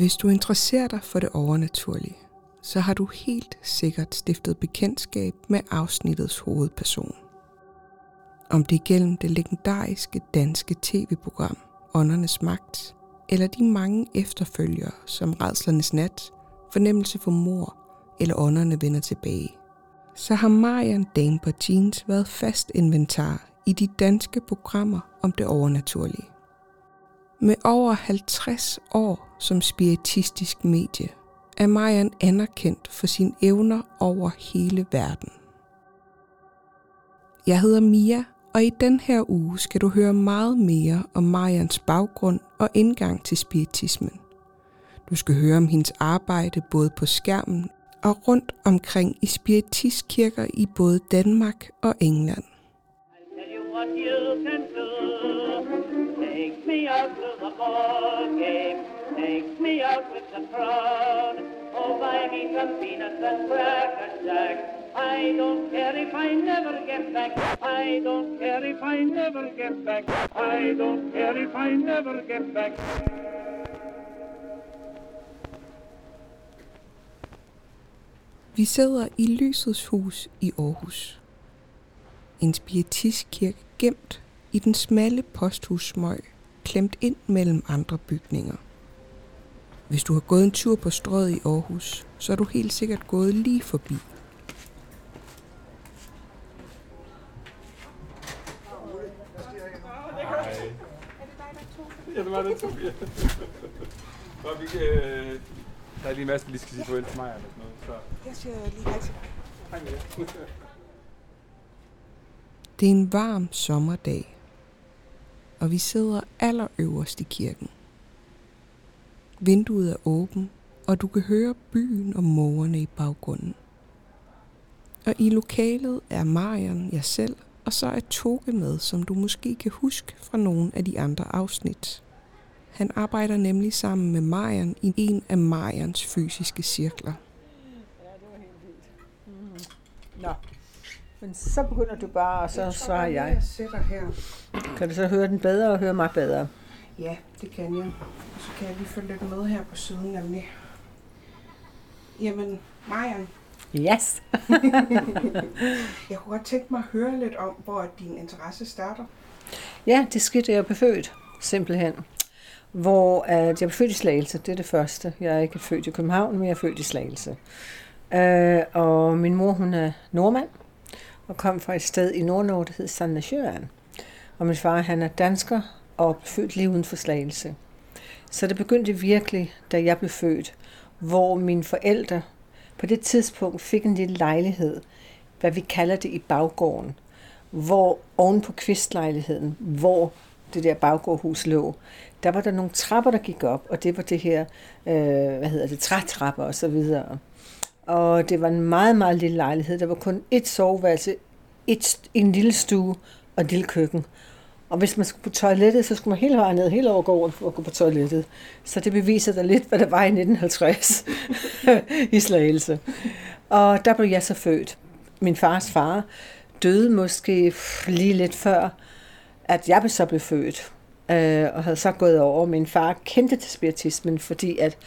Hvis du interesserer dig for det overnaturlige, så har du helt sikkert stiftet bekendtskab med afsnittets hovedperson. Om det er gennem det legendariske danske tv-program Åndernes Magt, eller de mange efterfølgere som Redslernes Nat, Fornemmelse for mor eller Ånderne vender tilbage, så har Marian Dane Jeans været fast inventar i de danske programmer om det overnaturlige. Med over 50 år som spiritistisk medie, er Marian anerkendt for sine evner over hele verden. Jeg hedder Mia, og i den her uge skal du høre meget mere om Marians baggrund og indgang til spiritismen. Du skal høre om hendes arbejde både på skærmen og rundt omkring i spiritistkirker i både Danmark og England game. Take me out with the crowd. Oh, buy me some peanuts and cracker jack. I don't care if I never get back. I don't care if I never get back. I don't care if I never get back. Vi sidder i Lysets Hus i Aarhus. En spiritistkirke gemt i den smalle posthussmøg, klemt ind mellem andre bygninger. Hvis du har gået en tur på strøget i Aarhus, så er du helt sikkert gået lige forbi. Ja, det var det, Tobias. Vi, øh, der er lige en masse, vi lige skal sige farvel til mig eller sådan noget. Så. Jeg siger lige hej til dig. Hej med Det er en varm sommerdag, og vi sidder allerøverst i kirken. Vinduet er åbent, og du kan høre byen og mågerne i baggrunden. Og i lokalet er Marian, jeg selv, og så er Toge med, som du måske kan huske fra nogle af de andre afsnit. Han arbejder nemlig sammen med Marian i en af Marians fysiske cirkler. Ja, det var helt vildt. Mm. Nå, men så begynder du bare, og så svarer jeg. Jeg sætter her. Kan du så høre den bedre og høre mig bedre? Ja, det kan jeg. Og så kan jeg lige følge lidt med her på siden nemlig. Jamen, Marian, Yes. jeg kunne godt tænke mig at høre lidt om, hvor din interesse starter. ja, det skete, jeg blev født, simpelthen. Hvor at jeg blev født i Slagelse, det er det første. Jeg er ikke født i København, men jeg er født i Slagelse. Øh, og min mor, hun er nordmand, og kom fra et sted i Nordnorge, der hed Sandnesjøen. Og min far, han er dansker, og født lige uden for Slagelse. Så det begyndte virkelig, da jeg blev født, hvor mine forældre på det tidspunkt fik en lille lejlighed, hvad vi kalder det i baggården, hvor oven på kvistlejligheden, hvor det der baggårdhus lå, der var der nogle trapper, der gik op, og det var det her, øh, hvad hedder det, trætrapper og så videre. Og det var en meget, meget lille lejlighed. Der var kun et soveværelse, et, en lille stue og et lille køkken. Og hvis man skulle på toilettet, så skulle man hele vejen ned, hele over gården for at gå på toilettet. Så det beviser da lidt, hvad der var i 1950 i Slagelse. Og der blev jeg så født. Min fars far døde måske lige lidt før, at jeg så blev født. Øh, og havde så gået over. Min far kendte til spiritismen, fordi at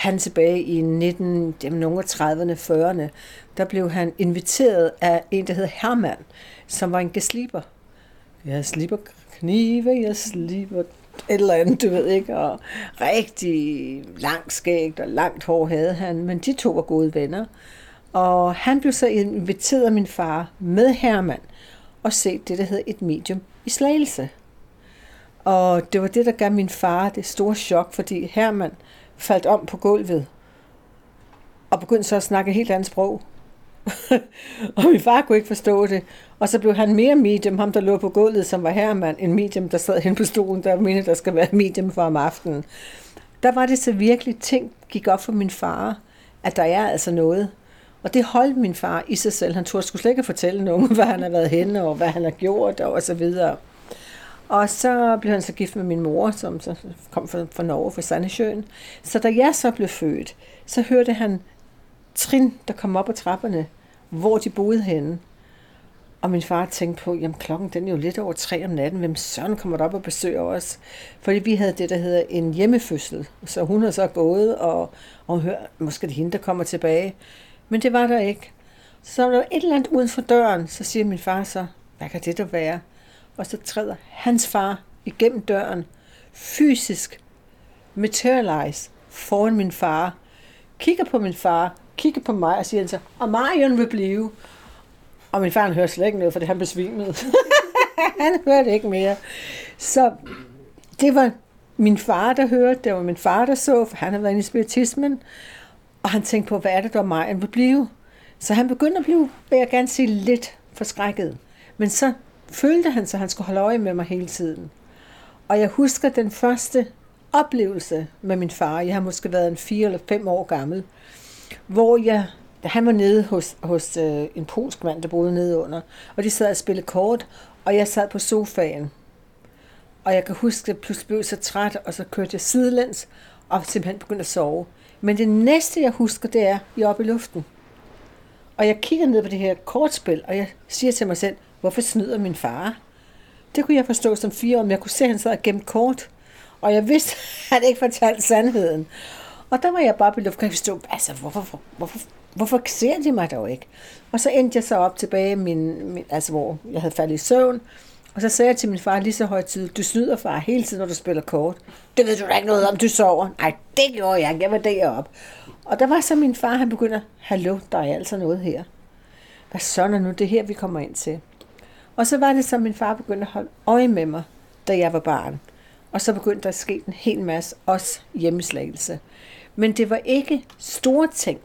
han tilbage i 19, 30'erne, 40'erne, der blev han inviteret af en, der hed Hermann, som var en gesliber. Jeg slipper knive, jeg slipper et eller andet, du ved ikke, og rigtig langt skægt og langt hår havde han, men de to var gode venner. Og han blev så inviteret af min far med Hermann og se det, der hed et medium i Slagelse. Og det var det, der gav min far det store chok, fordi Hermann faldt om på gulvet og begyndte så at snakke et helt andet sprog. og min far kunne ikke forstå det. Og så blev han mere medium, ham der lå på gulvet, som var herremand, en medium, der sad hen på stolen, der mente, der skal være medium for om aftenen. Der var det så virkelig, ting gik op for min far, at der er altså noget. Og det holdt min far i sig selv. Han turde sgu slet ikke fortælle nogen, hvad han har været henne, og hvad han har gjort, og så videre. Og så blev han så gift med min mor, som så kom fra, fra Norge, fra Sandesjøen. Så da jeg så blev født, så hørte han trin, der kom op ad trapperne, hvor de boede henne. Og min far tænkte på, jamen klokken den er jo lidt over tre om natten. Hvem søren kommer der op og besøger os? Fordi vi havde det, der hedder en hjemmefødsel. Så hun har så gået, og, og hørt, måske det er hende, der kommer tilbage. Men det var der ikke. Så der var et eller andet uden for døren, så siger min far så, hvad kan det der være? Og så træder hans far igennem døren, fysisk materialize foran min far, kigger på min far, kigger på mig og siger så, og Marion vil blive. Og min far han hører slet ikke noget, for det han besvimede. han hørte ikke mere. Så det var min far, der hørte, det var min far, der så, for han havde været i spiritismen. Og han tænkte på, hvad er det, der Marion vil blive? Så han begyndte at blive, vil jeg gerne sige, lidt forskrækket. Men så følte han sig, at han skulle holde øje med mig hele tiden. Og jeg husker den første oplevelse med min far. Jeg har måske været en fire eller fem år gammel, hvor jeg, da han var nede hos, hos øh, en polsk mand, der boede nede under, og de sad og spillede kort, og jeg sad på sofaen. Og jeg kan huske, at jeg pludselig blev så træt, og så kørte jeg sidelæns, og simpelthen begyndte at sove. Men det næste, jeg husker, det er, at jeg er oppe i luften. Og jeg kigger ned på det her kortspil, og jeg siger til mig selv, hvorfor snyder min far? Det kunne jeg forstå som fire år, men jeg kunne se, at han sad og gemte kort. Og jeg vidste, at han ikke fortalte sandheden. Og der var jeg bare på luft, kan jeg forstå, altså, hvorfor, hvorfor, hvorfor ser de mig dog ikke? Og så endte jeg så op tilbage, min, min, altså, hvor jeg havde faldet i søvn, og så sagde jeg til min far lige så højt tid, du snyder far hele tiden, når du spiller kort. Det ved du da ikke noget om, du sover. Nej, det gjorde jeg ikke, jeg var deroppe. Og der var så min far, han begynder, hallo, der er altså noget her. Hvad sådan er nu det her, vi kommer ind til? Og så var det så, min far begyndte at holde øje med mig, da jeg var barn. Og så begyndte der at ske en hel masse, også hjemmeslagelse. Men det var ikke store ting,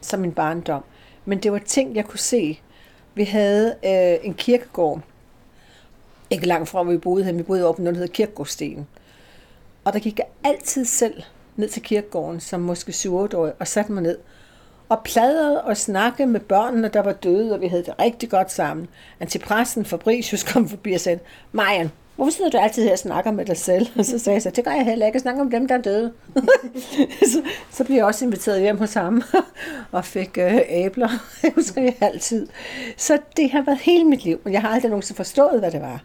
som min barndom, men det var ting, jeg kunne se. Vi havde øh, en kirkegård, ikke langt fra, hvor vi boede her. Vi boede oppe på noget, der hedder Kirkegårdsten. Og der gik jeg altid selv ned til kirkegården, som måske 7 år, og satte mig ned og pladrede og snakkede med børnene, der var døde, og vi havde det rigtig godt sammen. Antipræsten Fabricius kom forbi og sagde, Marian, hvorfor sidder du altid her og snakker med dig selv? Og så sagde jeg så, det gør jeg heller ikke, snakke om dem, der er døde. så, så blev jeg også inviteret hjem hos ham og fik øh, æbler, jeg husker jeg altid. Så det har været hele mit liv, og jeg har aldrig nogensinde forstået, hvad det var.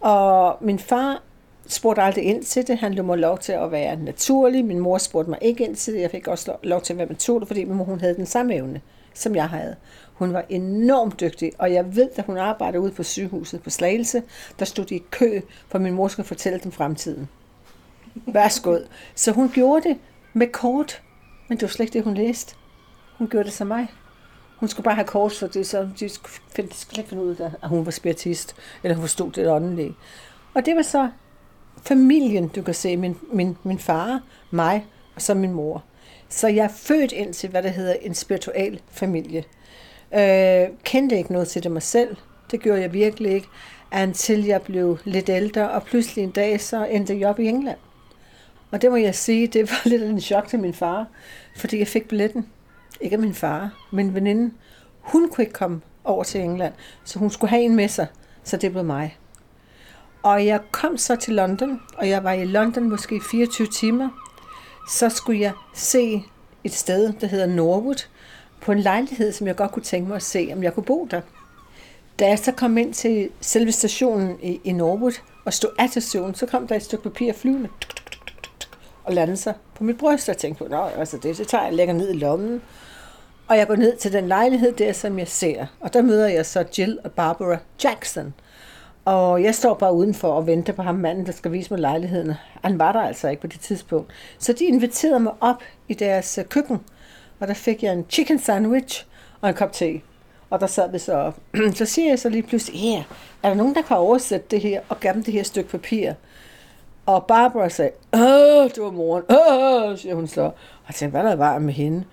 Og min far spurgte aldrig ind til det. Han lå mig lov til at være naturlig. Min mor spurgte mig ikke ind til det. Jeg fik også lov til at være naturlig, fordi min mor hun havde den samme evne, som jeg havde. Hun var enormt dygtig, og jeg ved, at hun arbejdede ude på sygehuset på Slagelse. Der stod de i kø, for min mor skulle fortælle dem fremtiden. Værsgo. Så hun gjorde det med kort, men det var slet ikke det, hun læste. Hun gjorde det som mig. Hun skulle bare have kort, for det, så de skulle, de skulle ikke finde ud af, at hun var spiritist, eller hun forstod det åndelige. Og det var så familien, du kan se, min, min, min far, mig og så min mor. Så jeg er født ind til, hvad der hedder en spirituel familie. Øh, kendte ikke noget til det mig selv. Det gjorde jeg virkelig ikke. Indtil jeg blev lidt ældre, og pludselig en dag, så endte jeg op i England. Og det må jeg sige, det var lidt en chok til min far, fordi jeg fik billetten. Ikke af min far, men veninden. Hun kunne ikke komme over til England, så hun skulle have en med sig, så det blev mig. Og jeg kom så til London, og jeg var i London måske 24 timer. Så skulle jeg se et sted, der hedder Norwood, på en lejlighed, som jeg godt kunne tænke mig at se, om jeg kunne bo der. Da jeg så kom ind til selve stationen i, i Norwood og stod af stationen, så kom der et stykke papir flyvende og landede sig på mit bryst. Og tænkte på, altså det, det tager jeg lægger ned i lommen. Og jeg går ned til den lejlighed der, som jeg ser. Og der møder jeg så Jill og Barbara Jackson. Og jeg står bare udenfor og venter på ham manden, der skal vise mig lejligheden. Han var der altså ikke på det tidspunkt. Så de inviterede mig op i deres øh, køkken, og der fik jeg en chicken sandwich og en kop te. Og der sad vi så op. Så siger jeg så lige pludselig, her, er der nogen, der kan oversætte det her og give dem det her stykke papir? Og Barbara sagde, åh, det var moren, åh, siger hun så. Og jeg tænkte, hvad der var med hende?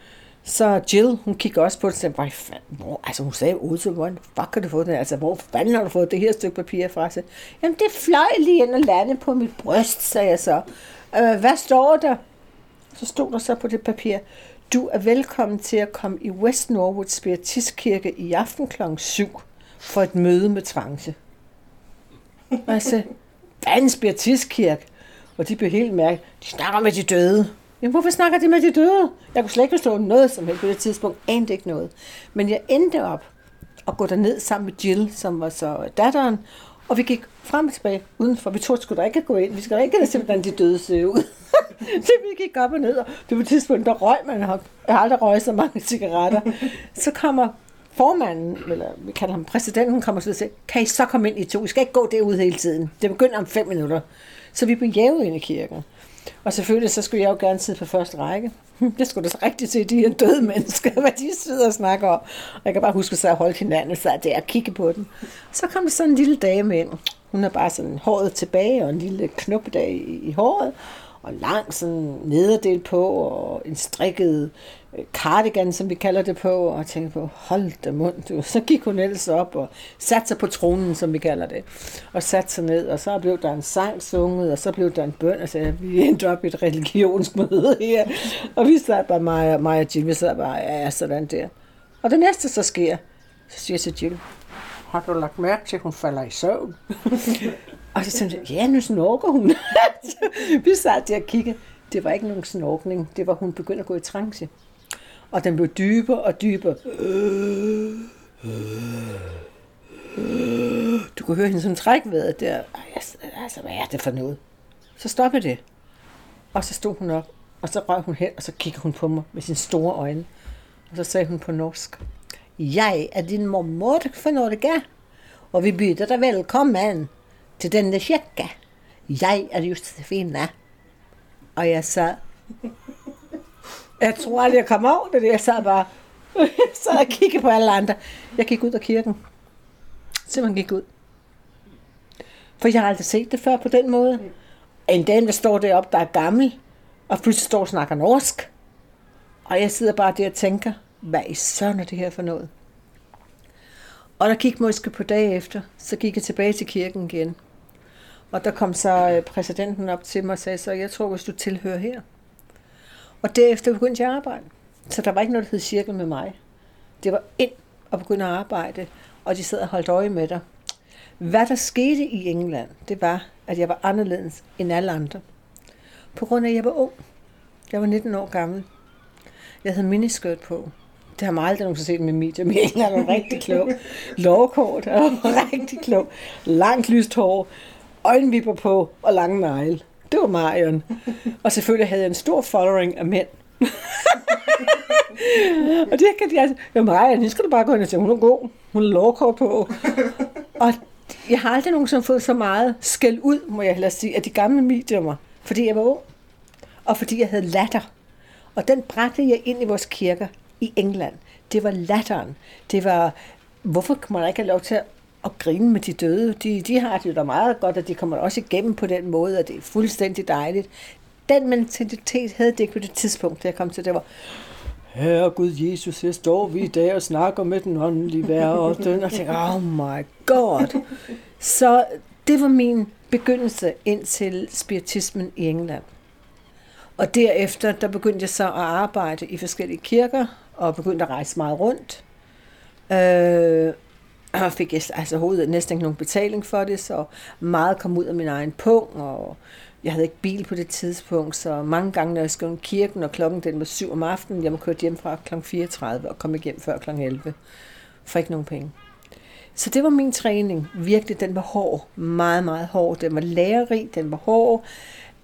Så Jill, hun kigger også på det og siger, hvor, altså hun sagde ud til, hvordan fuck har du fået det? Altså, hvor fanden har du fået det her stykke papir fra? Så, Jamen, det fløj lige ind og landede på mit bryst, sagde jeg så. Øh, hvad står der? Så stod der så på det papir, du er velkommen til at komme i West Norwood Spiritistkirke i aften kl. 7 for et møde med trance. Altså, hvad er en spiritistkirke? Og de blev helt mærket. De snakker med de døde. Jamen, hvorfor snakker de med de døde? Jeg kunne slet ikke forstå noget som helst på det tidspunkt. Anede ikke noget. Men jeg endte op og gå derned sammen med Jill, som var så datteren. Og vi gik frem og tilbage udenfor. Vi tog skulle da ikke gå ind. Vi skulle da ikke se, hvordan de døde se ud. så vi gik op og ned, og det var et tidspunkt, der røg man. Jeg har aldrig røget så mange cigaretter. Så kommer formanden, eller vi kalder ham præsidenten, kommer så og siger, kan I så komme ind i to? I skal ikke gå derud hele tiden. Det begynder om fem minutter. Så vi blev jævet ind i kirken. Og selvfølgelig så skulle jeg jo gerne sidde på første række. Jeg skulle da så rigtig se de her døde mennesker, hvad de sidder og snakker om. Og jeg kan bare huske, at jeg holdt hinanden og sad der og kigge på dem. Så kom der sådan en lille dame ind. Hun har bare sådan håret tilbage og en lille knuppedag i, i håret og lang sådan nederdel på, og en strikket cardigan, som vi kalder det på, og tænkte på, hold da mund, du. Så gik hun ellers op og satte sig på tronen, som vi kalder det, og satte sig ned, og så blev der en sang sunget, og så blev der en bøn, og så vi endte op i et religionsmøde her, og vi sad bare, mig, mig og Jill, vi sad bare, ja, sådan der. Og det næste, så sker, så siger jeg til Jill, har du lagt mærke til, at hun falder i søvn? Og så tænkte jeg, ja, nu snorker hun. vi sad der og kiggede. Det var ikke nogen snorkning. Det var, hun begyndte at gå i trance. Og den blev dybere og dybere. Du kunne høre hende sådan trækværet der. Altså, hvad er det for noget? Så stoppede det. Og så stod hun op, og så røg hun hen, og så kiggede hun på mig med sine store øjne. Og så sagde hun på norsk, Jeg er din mormor fra Norge, og vi byder dig velkommen til denne kirke. Jeg er Josefine. Og jeg sad... Jeg tror aldrig, jeg kom over det. Jeg sad bare... Jeg sad og kiggede på alle andre. Jeg gik ud af kirken. Simpelthen gik ud. For jeg har aldrig set det før på den måde. En dame, der står deroppe, der er gammel, og pludselig står og snakker norsk. Og jeg sidder bare der og tænker, hvad i søren er det her for noget? Og der gik måske på dag efter, så gik jeg tilbage til kirken igen. Og der kom så øh, præsidenten op til mig og sagde, så jeg tror, hvis du tilhører her. Og derefter begyndte jeg at arbejde. Så der var ikke noget, der hed cirkel med mig. Det var ind og begynde at arbejde, og de sad og holdt øje med dig. Hvad der skete i England, det var, at jeg var anderledes end alle andre. På grund af, at jeg var ung. Jeg var 19 år gammel. Jeg havde miniskørt på. Det har mig aldrig nogensinde set med medier, men jeg var rigtig klog. Lovkort, og rigtig klog. Langt lyst hår, øjenvipper på og lange negle. Det var Marion. Og selvfølgelig havde jeg en stor following af mænd. og det kan de altså, ja Marion, det skal du bare gå ind og sige, hun er god, hun er lovkort på. og jeg har aldrig nogensinde fået så meget skæld ud, må jeg hellere sige, af de gamle mediumer, fordi jeg var ung, og fordi jeg havde latter. Og den bragte jeg ind i vores kirker i England. Det var latteren. Det var, hvorfor kan man ikke have lov til at at grine med de døde. De, de har det jo da meget godt, og de kommer også igennem på den måde, og det er fuldstændig dejligt. Den mentalitet havde det ikke på det tidspunkt, da jeg kom til. Det var, Herre Gud Jesus, her står vi i dag og snakker med den åndelige verden, og tænker, oh my god. Så det var min begyndelse ind til spiritismen i England. Og derefter, der begyndte jeg så at arbejde i forskellige kirker, og begyndte at rejse meget rundt. Øh, og fik jeg altså hovedet næsten ikke nogen betaling for det, så meget kom ud af min egen pung, og jeg havde ikke bil på det tidspunkt, så mange gange, når jeg skulle i kirken, og klokken den var syv om aftenen, jeg må køre hjem fra kl. 34 og komme hjem før kl. 11. For ikke nogen penge. Så det var min træning. Virkelig, den var hård. Meget, meget hård. Den var lærerig, den var hård.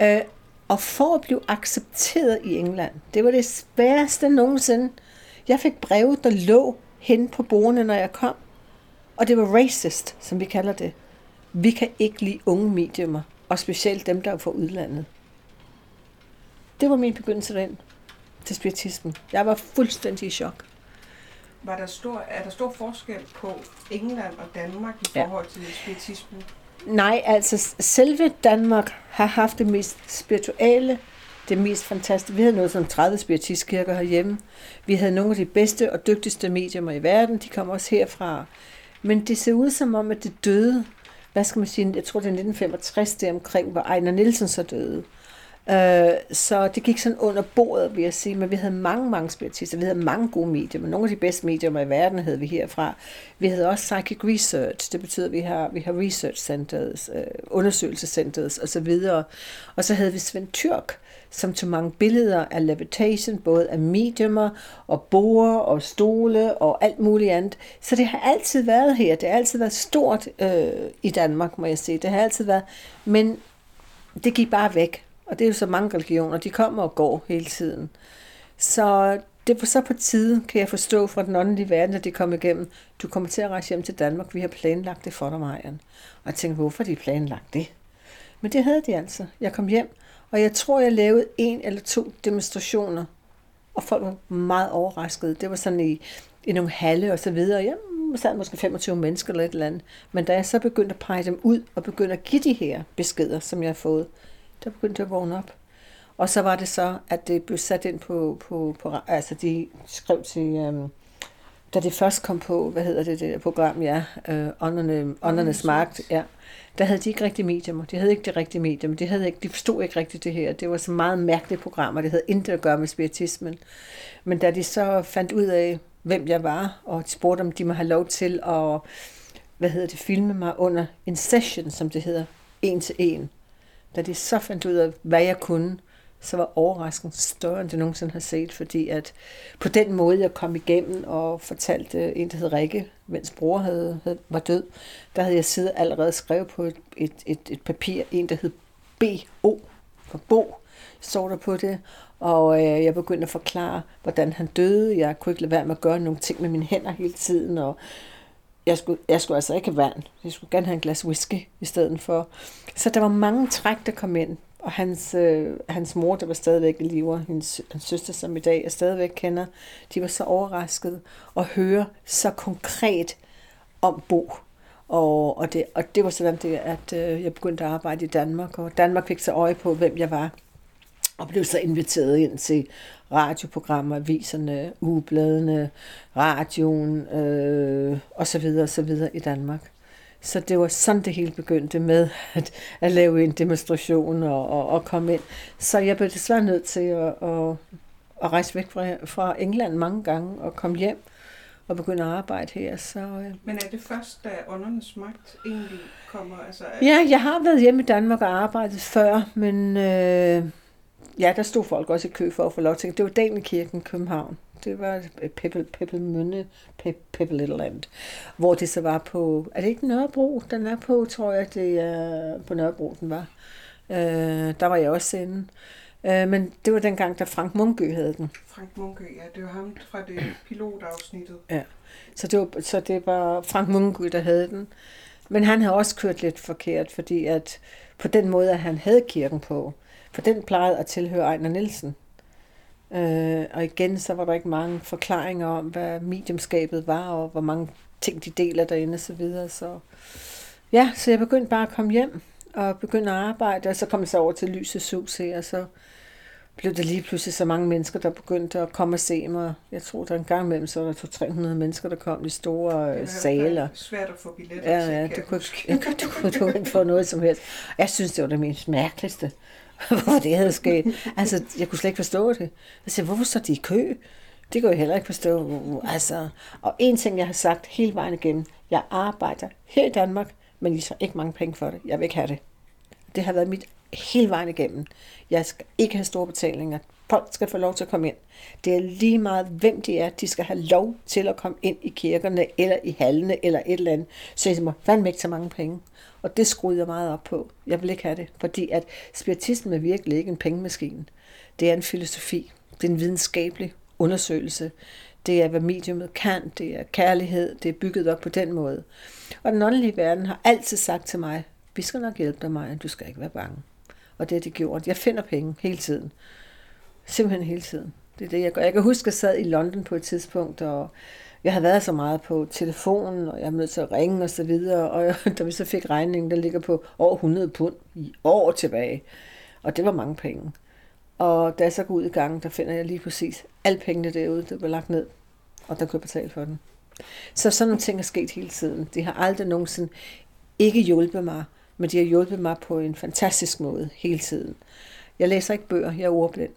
Øh, og for at blive accepteret i England, det var det sværeste nogensinde. Jeg fik breve, der lå hen på bordene, når jeg kom. Og det var racist, som vi kalder det. Vi kan ikke lide unge mediumer, og specielt dem, der er fra udlandet. Det var min begyndelse den til spiritismen. Jeg var fuldstændig i chok. Var der stor, er der stor forskel på England og Danmark i forhold til spiritismen? Nej, altså selve Danmark har haft det mest spirituelle, det mest fantastiske. Vi havde noget som 30 spiritistkirker herhjemme. Vi havde nogle af de bedste og dygtigste mediumer i verden. De kom også herfra. Men det ser ud som om, at det døde, hvad skal man sige, jeg tror det er 1965 der omkring, hvor Ejner Nielsen så døde. Øh, så det gik sådan under bordet, vil jeg sige, men vi havde mange, mange spiritister, vi havde mange gode medier, men nogle af de bedste medier i verden havde vi herfra. Vi havde også psychic research, det betyder, at vi har, vi har research centers, øh, undersøgelsescenters osv. Og så havde vi Svend Tyrk, som tog mange billeder af levitation, både af mediumer og borer og stole og alt muligt andet. Så det har altid været her. Det har altid været stort øh, i Danmark, må jeg sige. Det har altid været. Men det gik bare væk. Og det er jo så mange religioner, de kommer og går hele tiden. Så det var så på tide, kan jeg forstå fra den åndelige verden, at de kom igennem. Du kommer til at rejse hjem til Danmark, vi har planlagt det for dig, Marian. Og jeg tænkte, hvorfor de planlagt det? Men det havde de altså. Jeg kom hjem, og jeg tror, jeg lavede en eller to demonstrationer, og folk var meget overraskede. Det var sådan i, i nogle halle og så videre. Jeg sad måske 25 mennesker eller et eller andet. Men da jeg så begyndte at pege dem ud og begyndte at give de her beskeder, som jeg har fået, der begyndte jeg at vågne op. Og så var det så, at det blev sat ind på, på, på altså de skrev til, øhm, da det først kom på, hvad hedder det, det program, ja, øh, Ånderne, Åndernes Magt, ja, der havde de ikke rigtig medium, De havde ikke det rigtige medium, men de, havde ikke, de forstod ikke rigtigt det her. Det var så meget mærkeligt program, og det havde intet at gøre med spiritismen. Men da de så fandt ud af, hvem jeg var, og spurgte, om de må have lov til at hvad hedder det, filme mig under en session, som det hedder, en til en. Da de så fandt ud af, hvad jeg kunne, så var overraskelsen større, end jeg nogensinde har set, fordi at på den måde, jeg kom igennem og fortalte en, der hed Rikke, mens bror havde, havde, var død, der havde jeg siddet allerede skrevet på et, et, et, et papir, en, der hed B.O. for Bo, står der på det, og øh, jeg begyndte at forklare, hvordan han døde. Jeg kunne ikke lade være med at gøre nogle ting med mine hænder hele tiden, og jeg skulle, jeg skulle altså ikke have vand. Jeg skulle gerne have en glas whisky i stedet for. Så der var mange træk, der kom ind. Og hans, øh, hans mor, der var stadigvæk i live, hendes, hans søster, som i dag jeg stadigvæk kender, de var så overrasket at høre så konkret om Bo. Og, og, det, og det var sådan, det, at øh, jeg begyndte at arbejde i Danmark, og Danmark fik så øje på, hvem jeg var og blev så inviteret ind til radioprogrammer, aviserne, ugebladene, radioen øh, og så videre og så videre i Danmark. Så det var sådan, det hele begyndte med at, at lave en demonstration og, og, og komme ind. Så jeg blev desværre nødt til at, at, at rejse væk fra, fra England mange gange og komme hjem og begynde at arbejde her. Så, øh. Men er det først, da åndernes magt egentlig kommer? Altså, er... Ja, jeg har været hjemme i Danmark og arbejdet før, men øh, ja, der stod folk også i kø for at få lov til. Det var Danielkirken København det var Peppel, Peppel Mønne, Peppel et eller andet, hvor det så var på, er det ikke Nørrebro, den er på, tror jeg, det er på Nørrebro, den var. Øh, der var jeg også inde. Øh, men det var dengang, da Frank Munkø havde den. Frank Munkø, ja, det var ham fra det pilotafsnittet. Ja, så det var, så det var Frank Munkø, der havde den. Men han havde også kørt lidt forkert, fordi at på den måde, at han havde kirken på, for den plejede at tilhøre Ejner Nielsen. Øh, og igen, så var der ikke mange forklaringer om, hvad mediumskabet var, og hvor mange ting de deler derinde og så videre. Så ja, så jeg begyndte bare at komme hjem og begynde at arbejde, og så kom jeg så over til Lysets Hus her, og så blev der lige pludselig så mange mennesker, der begyndte at komme og se mig. Jeg tror, der en gang imellem, så var der 200-300 mennesker, der kom i store det sale. Det svært at få billetter ja, ja, til, du kunne, jeg, du, kunne, du kunne ikke få noget som helst. Jeg synes, det var det mest mærkeligste. hvorfor det havde sket. Altså, jeg kunne slet ikke forstå det. Jeg siger, hvorfor så de i kø? Det kunne jeg heller ikke forstå. Altså, og en ting, jeg har sagt hele vejen igennem, jeg arbejder her i Danmark, men I så ikke mange penge for det. Jeg vil ikke have det. Det har været mit hele vejen igennem. Jeg skal ikke have store betalinger. Folk skal få lov til at komme ind. Det er lige meget, hvem de er. De skal have lov til at komme ind i kirkerne, eller i hallene, eller et eller andet. Så jeg må fandme ikke så mange penge. Og det skruede jeg meget op på. Jeg vil ikke have det, fordi at spiritismen er virkelig ikke en pengemaskine. Det er en filosofi. Det er en videnskabelig undersøgelse. Det er, hvad mediumet kan. Det er kærlighed. Det er bygget op på den måde. Og den åndelige verden har altid sagt til mig, vi skal nok hjælpe dig, Maja. Du skal ikke være bange. Og det har det gjort. Jeg finder penge hele tiden. Simpelthen hele tiden. Det er det, jeg gør. Jeg kan huske, at jeg sad i London på et tidspunkt, og jeg har været så meget på telefonen, og jeg nødt til at ringe og så videre, og da vi så fik regningen, der ligger på over 100 pund i år tilbage, og det var mange penge. Og da jeg så går ud i gangen, der finder jeg lige præcis alle pengene derude, der var lagt ned, og der kunne jeg betale for den. Så sådan nogle ting er sket hele tiden. De har aldrig nogensinde ikke hjulpet mig, men de har hjulpet mig på en fantastisk måde hele tiden. Jeg læser ikke bøger, jeg er ordblind.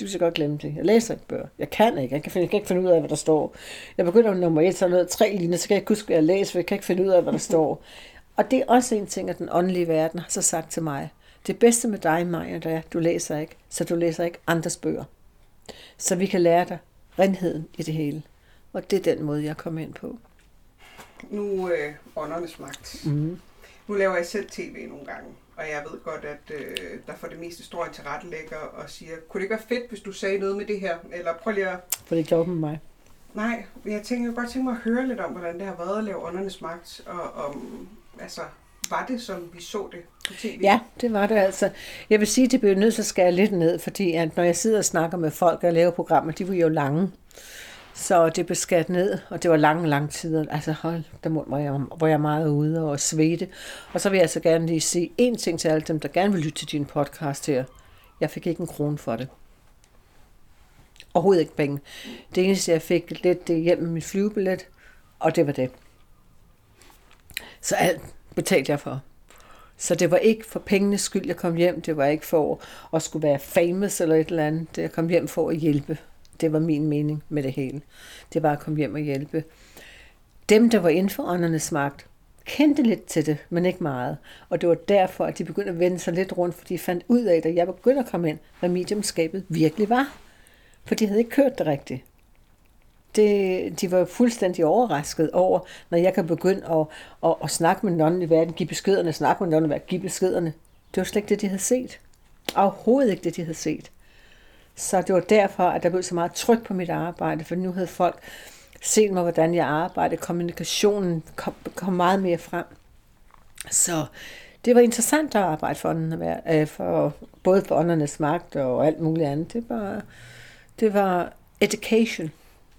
Du kan godt glemme det. Jeg læser ikke bøger. Jeg kan ikke. Jeg kan, finde, jeg kan ikke finde ud af, hvad der står. Jeg begynder med nummer et, så er noget tre linjer, så kan jeg ikke huske, hvad jeg læser, for jeg kan ikke finde ud af, hvad der står. Og det er også en ting, at den åndelige verden har så sagt til mig. Det bedste med dig, Maja, det er, at du læser ikke, så du læser ikke andres bøger. Så vi kan lære dig renheden i det hele. Og det er den måde, jeg kommer ind på. Nu øh, åndernes magt. Mm. Nu laver jeg selv tv nogle gange, og jeg ved godt, at øh, der for det meste står en tilrettelægger og siger, kunne det ikke være fedt, hvis du sagde noget med det her? Eller prøv lige at... For det gjorde med mig. Nej, jeg tænker jeg godt tænke mig at høre lidt om, hvordan det har været at lave åndernes magt, og om, altså, var det, som vi så det på tv? Ja, det var det altså. Jeg vil sige, at det blev nødt til at skære lidt ned, fordi at når jeg sidder og snakker med folk og laver programmer, de var jo lange. Så det blev skat ned, og det var lange, lange tider. Altså hold, der må, jeg, hvor jeg meget ude og svede. Og så vil jeg altså gerne lige sige en ting til alle dem, der gerne vil lytte til din podcast her. Jeg fik ikke en krone for det. Overhovedet ikke penge. Det eneste, jeg fik lidt, det hjem med mit flyvebillet, og det var det. Så alt betalte jeg for. Så det var ikke for pengenes skyld, jeg kom hjem. Det var ikke for at skulle være famous eller et eller andet. Det jeg kom hjem for at hjælpe. Det var min mening med det hele. Det var at komme hjem og hjælpe. Dem, der var inden for åndernes magt, kendte lidt til det, men ikke meget. Og det var derfor, at de begyndte at vende sig lidt rundt, fordi de fandt ud af, at jeg begyndte at komme ind, hvad mediumskabet virkelig var. For de havde ikke kørt det rigtigt. Det, de var fuldstændig overrasket over, når jeg kan begynde at, at, at snakke med nonnen i verden, give beskederne, snakke med nonnen i verden, give beskederne. Det var slet ikke det, de havde set. Overhovedet ikke det, de havde set. Så det var derfor, at der blev så meget tryk på mit arbejde, for nu havde folk set mig, hvordan jeg arbejdede. Kommunikationen kom, kom meget mere frem. Så det var interessant at arbejde for, den, øh, for både for åndernes magt og alt muligt andet. Det var, det var education,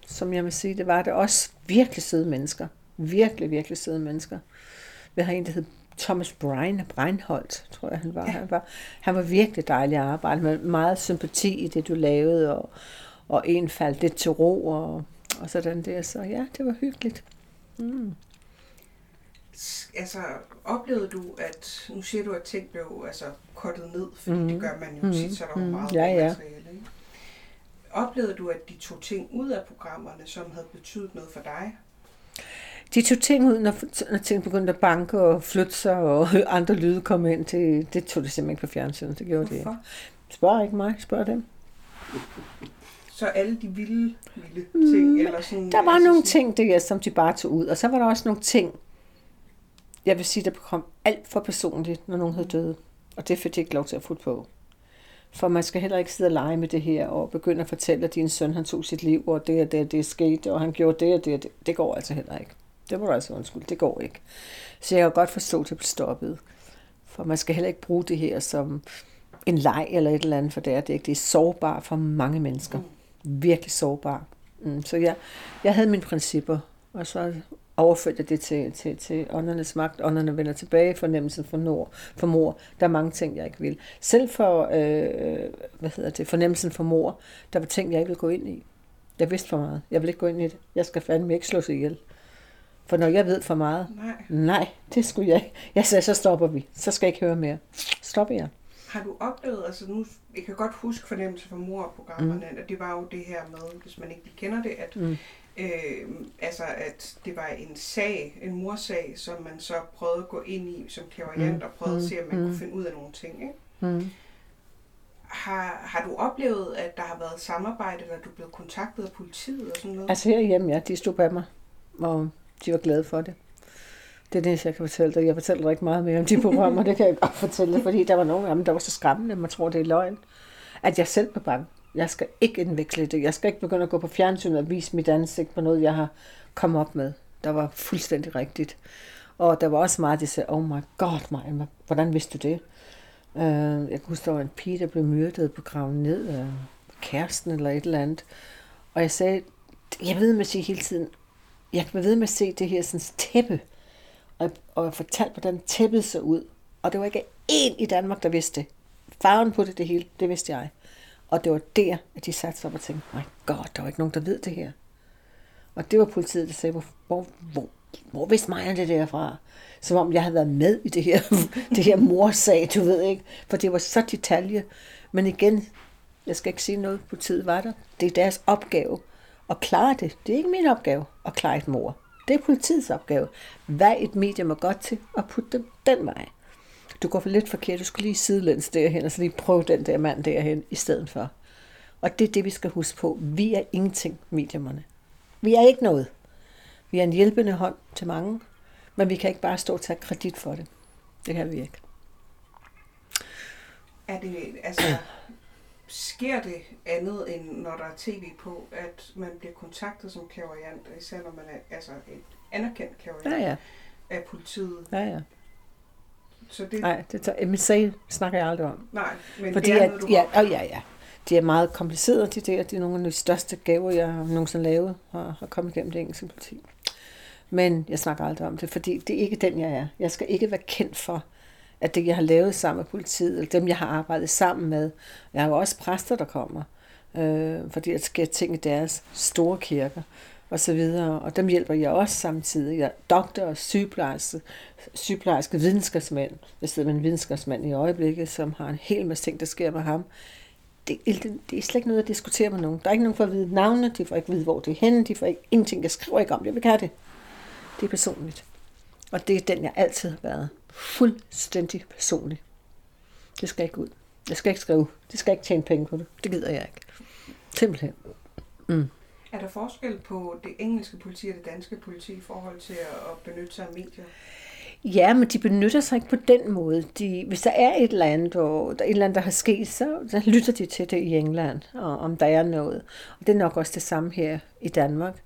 som jeg vil sige. Det var det også virkelig søde mennesker. Virkelig, virkelig søde mennesker. Vi har en, der hed Thomas Bryan, Breinholt, tror jeg han var. Ja. Han var. Han var virkelig dejlig at arbejde med. Meget sympati i det, du lavede, og, og en faldt lidt til ro, og, og sådan der. Så ja, det var hyggeligt. Mm. Altså, oplevede du, at, nu siger du, at ting blev altså, kortet ned, fordi mm. det gør man jo mm. tit, så er der mm. meget ja, ja. materiale. Ikke? Oplevede du, at de tog ting ud af programmerne, som havde betydet noget for dig? De tog ting ud, når, når ting begyndte at banke og flytte sig, og andre lyde kom ind. Det, det tog det simpelthen ikke på fjernsynet. Det gjorde Hvorfor? det. Spørg ikke mig, spørg dem. Så alle de vilde, vilde ting? Mm, eller sådan, der var altså nogle sådan, ting, der, som de bare tog ud. Og så var der også nogle ting, jeg vil sige, der kom alt for personligt, når nogen havde døde. Og det fik de ikke lov til at få på. For man skal heller ikke sidde og lege med det her, og begynde at fortælle, at din søn han tog sit liv, og det og det, det skete, og han gjorde det og det, og det. Det går altså heller ikke. Det må du altså undskylde, det går ikke. Så jeg kan godt forstå, at det blev stoppet. For man skal heller ikke bruge det her som en leg eller et eller andet, for det er det ikke. Det er sårbart for mange mennesker. Virkelig sårbart. Mm, så jeg, jeg havde mine principper, og så overførte jeg det til, til, til åndernes magt. Ånderne vender tilbage, fornemmelsen for, nord, for mor. Der er mange ting, jeg ikke vil. Selv for, øh, hvad hedder det, fornemmelsen for mor, der var ting, jeg ikke ville gå ind i. Jeg vidste for meget. Jeg vil ikke gå ind i det. Jeg skal fandme ikke slå ihjel. ihjel. For når jeg ved for meget, Nej. nej, det skulle jeg ikke. Jeg sagde, så stopper vi. Så skal jeg ikke høre mere. Stopper jeg. Har du oplevet, altså nu, jeg kan godt huske fornemmelse for mor-programmerne, mm. og det var jo det her med, hvis man ikke lige kender det, at, Mm. øh, altså, at det var en sag, en morsag, som man så prøvede at gå ind i som klaverjant, Mm. og prøvede at Mm. se, om man Mm. kunne finde ud af nogle ting. Ikke? Mm. Har, har du oplevet, at der har været samarbejde, eller du er blevet kontaktet af politiet og sådan noget? Altså herhjemme, ja, de stod bag mig, og de var glade for det. Det er det, jeg kan fortælle dig. Jeg fortæller dig ikke meget mere om de programmer, det kan jeg godt fortælle dig, fordi der var nogle af dem, der var så skræmmende, man tror, det er løgn. At jeg selv blev bange. Jeg skal ikke indvikle det. Jeg skal ikke begynde at gå på fjernsynet og vise mit ansigt på noget, jeg har kommet op med. Der var fuldstændig rigtigt. Og der var også meget, der sagde, oh my god, Maja, hvordan vidste du det? Uh, jeg kan huske, der var en pige, der blev myrdet på graven ned af kæresten eller et eller andet. Og jeg sagde, jeg ved med at sige hele tiden, jeg kan ved med at se det her sådan tæppe. Og, og jeg fortalte, hvordan tæppet så ud. Og det var ikke én i Danmark, der vidste det. Farven på det, det hele, det vidste jeg. Og det var der, at de satte sig op og tænkte, my god, der var ikke nogen, der ved det her. Og det var politiet, der sagde, hvor, hvor, hvor, hvor vidste mig det derfra? Som om jeg havde været med i det her, det her morsag, du ved ikke. For det var så detalje. Men igen, jeg skal ikke sige noget, politiet var der. Det er deres opgave at klare det. Det er ikke min opgave at klare et mor. Det er politiets opgave. Hvad et medie må godt til, at putte dem den vej. Du går for lidt forkert, du skal lige sidelæns derhen, og så lige prøve den der mand derhen i stedet for. Og det er det, vi skal huske på. Vi er ingenting, medierne. Vi er ikke noget. Vi er en hjælpende hånd til mange, men vi kan ikke bare stå og tage kredit for det. Det kan vi ikke. Er det, altså, sker det andet, end når der er tv på, at man bliver kontaktet som klaverjant, især når man er altså et anerkendt klaverjant Ja, ja. af politiet? ja, ja. Så det, Nej, det tager, men sag snakker jeg aldrig om. nej men Fordi det er at, noget, du ja, har- og ja, ja. De er meget komplicerede, de der. De er nogle af de største gaver, jeg har nogensinde lavet og har kommet igennem det engelske politi. Men jeg snakker aldrig om det, fordi det er ikke den, jeg er. Jeg skal ikke være kendt for, at det, jeg har lavet sammen med politiet, eller dem, jeg har arbejdet sammen med. Jeg har jo også præster, der kommer, øh, fordi der sker ting i deres store kirker og så videre. Og dem hjælper jeg også samtidig. Jeg er doktor og sygeplejerske, sygeplejerske videnskabsmand. Jeg sidder med en videnskabsmand i øjeblikket, som har en hel masse ting, der sker med ham. Det, det, det er slet ikke noget at diskutere med nogen. Der er ikke nogen for at vide navne, de får ikke vide, hvor det er henne, de får ikke ingenting. Jeg skriver ikke om det, jeg vil have det. Det er personligt. Og det er den, jeg altid har været. Fuldstændig personlig. Det skal ikke ud. Jeg skal ikke skrive. Det skal ikke tjene penge på det. Det gider jeg ikke. Simpelthen. Er der forskel på det engelske politi og det danske politi i forhold til at benytte sig af medier? Ja, men de benytter sig ikke på den måde. De, hvis der er et eller andet, og der er et eller andet, der har sket, så, så lytter de til det i England, og om der er noget. Og det er nok også det samme her i Danmark.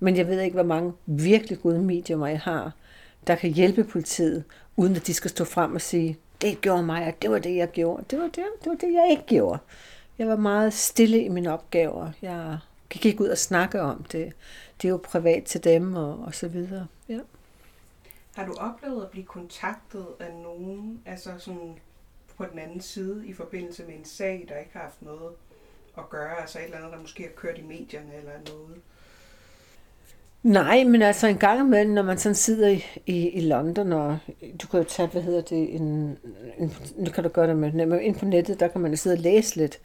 Men jeg ved ikke, hvor mange virkelig gode mediumer jeg har, der kan hjælpe politiet, uden at de skal stå frem og sige, det gjorde mig, og det var det, jeg gjorde. Det var det, det, var det jeg ikke gjorde. Jeg var meget stille i mine opgaver. Jeg gik ikke ud og snakke om det. Det er jo privat til dem, og, og så videre. Ja. Har du oplevet at blive kontaktet af nogen, altså sådan på den anden side, i forbindelse med en sag, der ikke har haft noget at gøre, altså et eller andet, der måske har kørt i medierne eller noget? Nej, men altså en gang imellem, når man sådan sidder i, i, i London, og du kan jo tage, hvad hedder det, en, en, nu kan du gøre det med, men ind på nettet, der kan man jo sidde og læse lidt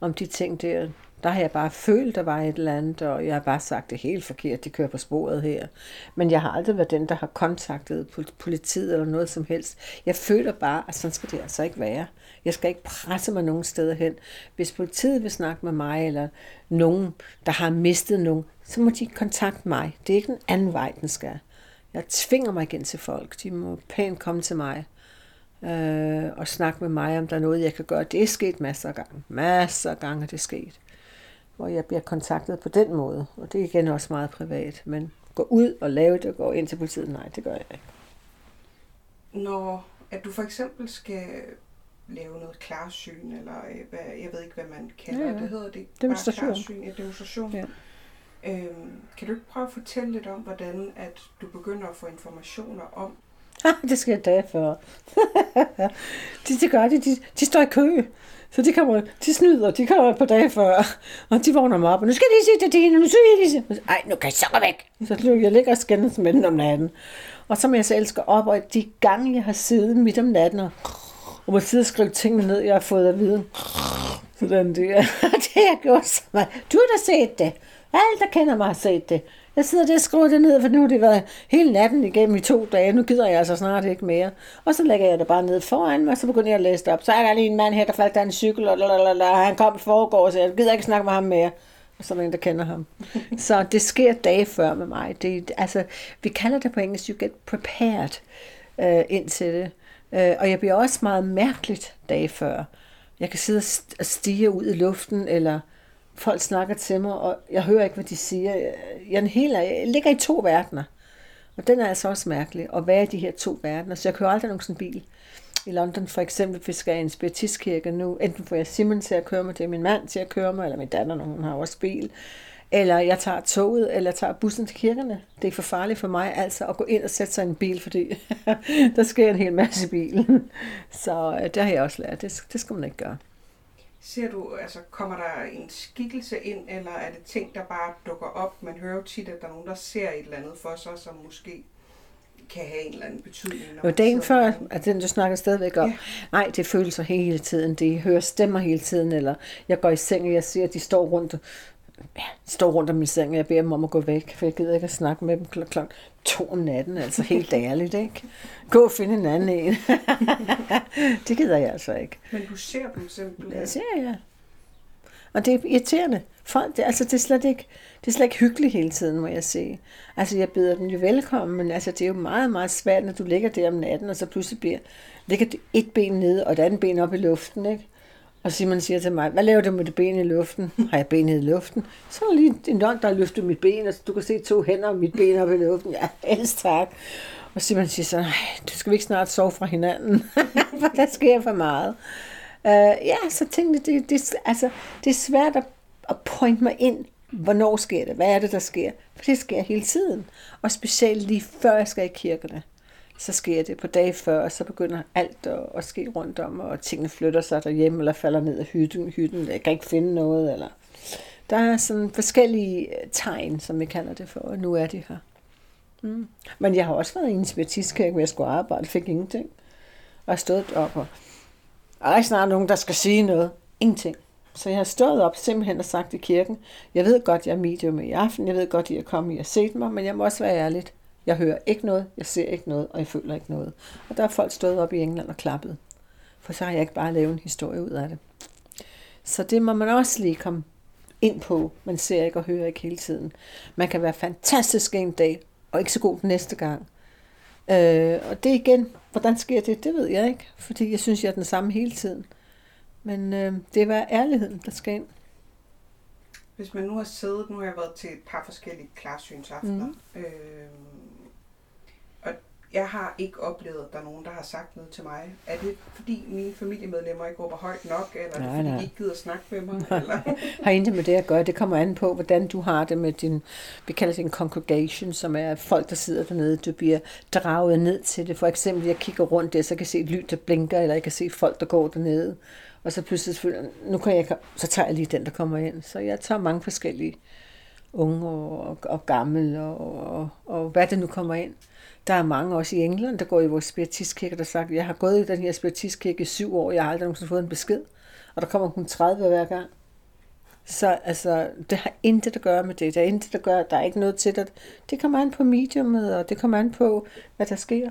om de ting der. Der har jeg bare følt, der var et eller andet, og jeg har bare sagt det er helt forkert, de kører på sporet her. Men jeg har aldrig været den, der har kontaktet politiet eller noget som helst. Jeg føler bare, at sådan skal det altså ikke være. Jeg skal ikke presse mig nogen steder hen. Hvis politiet vil snakke med mig, eller nogen, der har mistet nogen, så må de kontakte mig. Det er ikke den anden vej, den skal. Jeg tvinger mig igen til folk. De må pænt komme til mig øh, og snakke med mig, om der er noget, jeg kan gøre. Det er sket masser af gange. Masser af gange er det sket. Hvor jeg bliver kontaktet på den måde. Og det er igen også meget privat. Men gå ud og lave det og gå ind til politiet, nej, det gør jeg ikke. Når at du for eksempel skal lave noget klarsyn, eller øh, hvad, jeg ved ikke, hvad man kalder Ja, ja, det, hedder det Demonstration. Bare klarsyn, ja, demonstration. Ja. Øhm, kan du ikke prøve at fortælle lidt om, hvordan at du begynder at få informationer om, Ah, det sker dage før. de, de gør det, de, de står i kø. Så de kommer, de snyder, de kommer på dage før, og de vågner mig op, og nu skal de sige til dine, nu skal de sige. Ej, nu kan jeg så gå væk. Så jeg ligger og skændes med den om natten. Og så må jeg så elske op, og de gange, jeg har siddet midt om natten, og, og må sidde og skrive tingene ned, jeg har fået at vide. Sådan det, det har jeg gjort så meget. Du har da set det. Alle, der kender mig, har set det. Jeg sidder der og skriver det ned, for nu har det været hele natten igennem i to dage. Nu gider jeg altså snart ikke mere. Og så lægger jeg det bare ned foran mig, og så begynder jeg at læse det op. Så er der lige en mand her, der faldt af en cykel, og, lalalala, han kom i forgårs, så jeg gider ikke snakke med ham mere. Og så er der en, der kender ham. Så det sker dage før med mig. Det, altså, vi kalder det på engelsk, you get prepared øh, ind til det. Øh, og jeg bliver også meget mærkeligt dage før. Jeg kan sidde og stige ud i luften, eller folk snakker til mig, og jeg hører ikke, hvad de siger. Jeg, er en hel, jeg ligger i to verdener. Og den er altså også mærkelig, at være i de her to verdener. Så jeg kører aldrig nogen sådan bil. I London for eksempel, hvis jeg skal i en spiritistkirke nu, enten får jeg Simon til at køre mig, det er min mand til at køre mig, eller min datter, når hun har også bil. Eller jeg tager toget, eller jeg tager bussen til kirkerne. Det er for farligt for mig altså at gå ind og sætte sig i en bil, fordi der sker en hel masse i bilen. Så øh, det har jeg også lært. Det, det skal man ikke gøre. Ser du, altså kommer der en skikkelse ind, eller er det ting, der bare dukker op? Man hører jo tit, at der er nogen, der ser et eller andet for sig, som måske kan have en eller anden betydning. Når man dagen før, at den du snakker stadigvæk om. Ja. Nej, det følelser hele tiden. Det hører stemmer hele tiden. Eller jeg går i seng, og jeg ser, at de står rundt, ja, står rundt om min seng, og jeg beder dem om at gå væk, for jeg gider ikke at snakke med dem klokken klok to om natten. Altså helt ærligt, ikke? Gå og finde en anden en. det gider jeg altså ikke. Men du ser dem simpelthen. Det ser jeg. Og det er irriterende. Folk, det, altså, det, er slet ikke, det er slet ikke hyggeligt hele tiden, må jeg sige. Altså, jeg byder den jo velkommen, men altså, det er jo meget, meget svært, når du ligger der om natten, og så pludselig bliver, ligger et ben nede, og et andet ben op i luften, ikke? Og Simon siger til mig, hvad laver du med det ben i luften? Har jeg benet i luften? Så er der lige en ånd, der har løftet mit ben, og du kan se to hænder og mit ben op i luften. Ja, helst tak. Og Simon siger så, nej, du skal ikke snart sove fra hinanden, for der sker for meget. Uh, ja, så tænkte jeg, det, det, altså, det er svært at, at pointe mig ind, hvornår sker det, hvad er det, der sker. For det sker hele tiden. Og specielt lige før jeg skal i kirkerne, så sker det på dag før, og så begynder alt at, at ske rundt om, og tingene flytter sig derhjemme, eller falder ned af hytten, hytten, jeg kan ikke finde noget, eller... Der er sådan forskellige øh, tegn, som vi kalder det for, og nu er de her. Mm. Men jeg har også været i en spiritistkirke, hvor jeg skulle arbejde, fik ingenting. Og jeg stod op og og der er snart nogen, der skal sige noget. Ingenting. Så jeg har stået op simpelthen og sagt i kirken, jeg ved godt, jeg er medium i aften, jeg ved godt, I er kommet, I har set mig, men jeg må også være ærlig. Jeg hører ikke noget, jeg ser ikke noget, og jeg føler ikke noget. Og der er folk stået op i England og klappet. For så har jeg ikke bare lavet en historie ud af det. Så det må man også lige komme ind på. Man ser ikke og hører ikke hele tiden. Man kan være fantastisk en dag, og ikke så god den næste gang. Øh, og det igen, hvordan sker det, det ved jeg ikke. Fordi jeg synes, jeg er den samme hele tiden. Men øh, det er bare ærligheden, der skal ind. Hvis man nu har siddet, nu har jeg været til et par forskellige klarsynsaftener, mm. øh, jeg har ikke oplevet, at der er nogen, der har sagt noget til mig. Er det fordi mine familiemedlemmer ikke råber højt nok, eller er det Nej, fordi nej. de ikke gider snakke med mig? Eller? har intet med det at gøre. Det kommer an på, hvordan du har det med din, vi kalder det en congregation, som er folk, der sidder dernede. Du bliver draget ned til det. For eksempel, jeg kigger rundt der, så kan jeg se et lyd, der blinker, eller jeg kan se folk, der går dernede. Og så pludselig, selvfølgelig, nu kan jeg, så tager jeg lige den, der kommer ind. Så jeg tager mange forskellige unge og, og gamle, og, og, og hvad det nu kommer ind. Der er mange også i England, der går i vores spiritistkirke, der sagt, jeg har gået i den her spiritistkirke i syv år, jeg har aldrig nogensinde fået en besked. Og der kommer kun 30 hver gang. Så altså, det har intet at gøre med det. Der er intet at gøre, der er ikke noget til det. Det kommer an på mediumet, og det kommer an på, hvad der sker.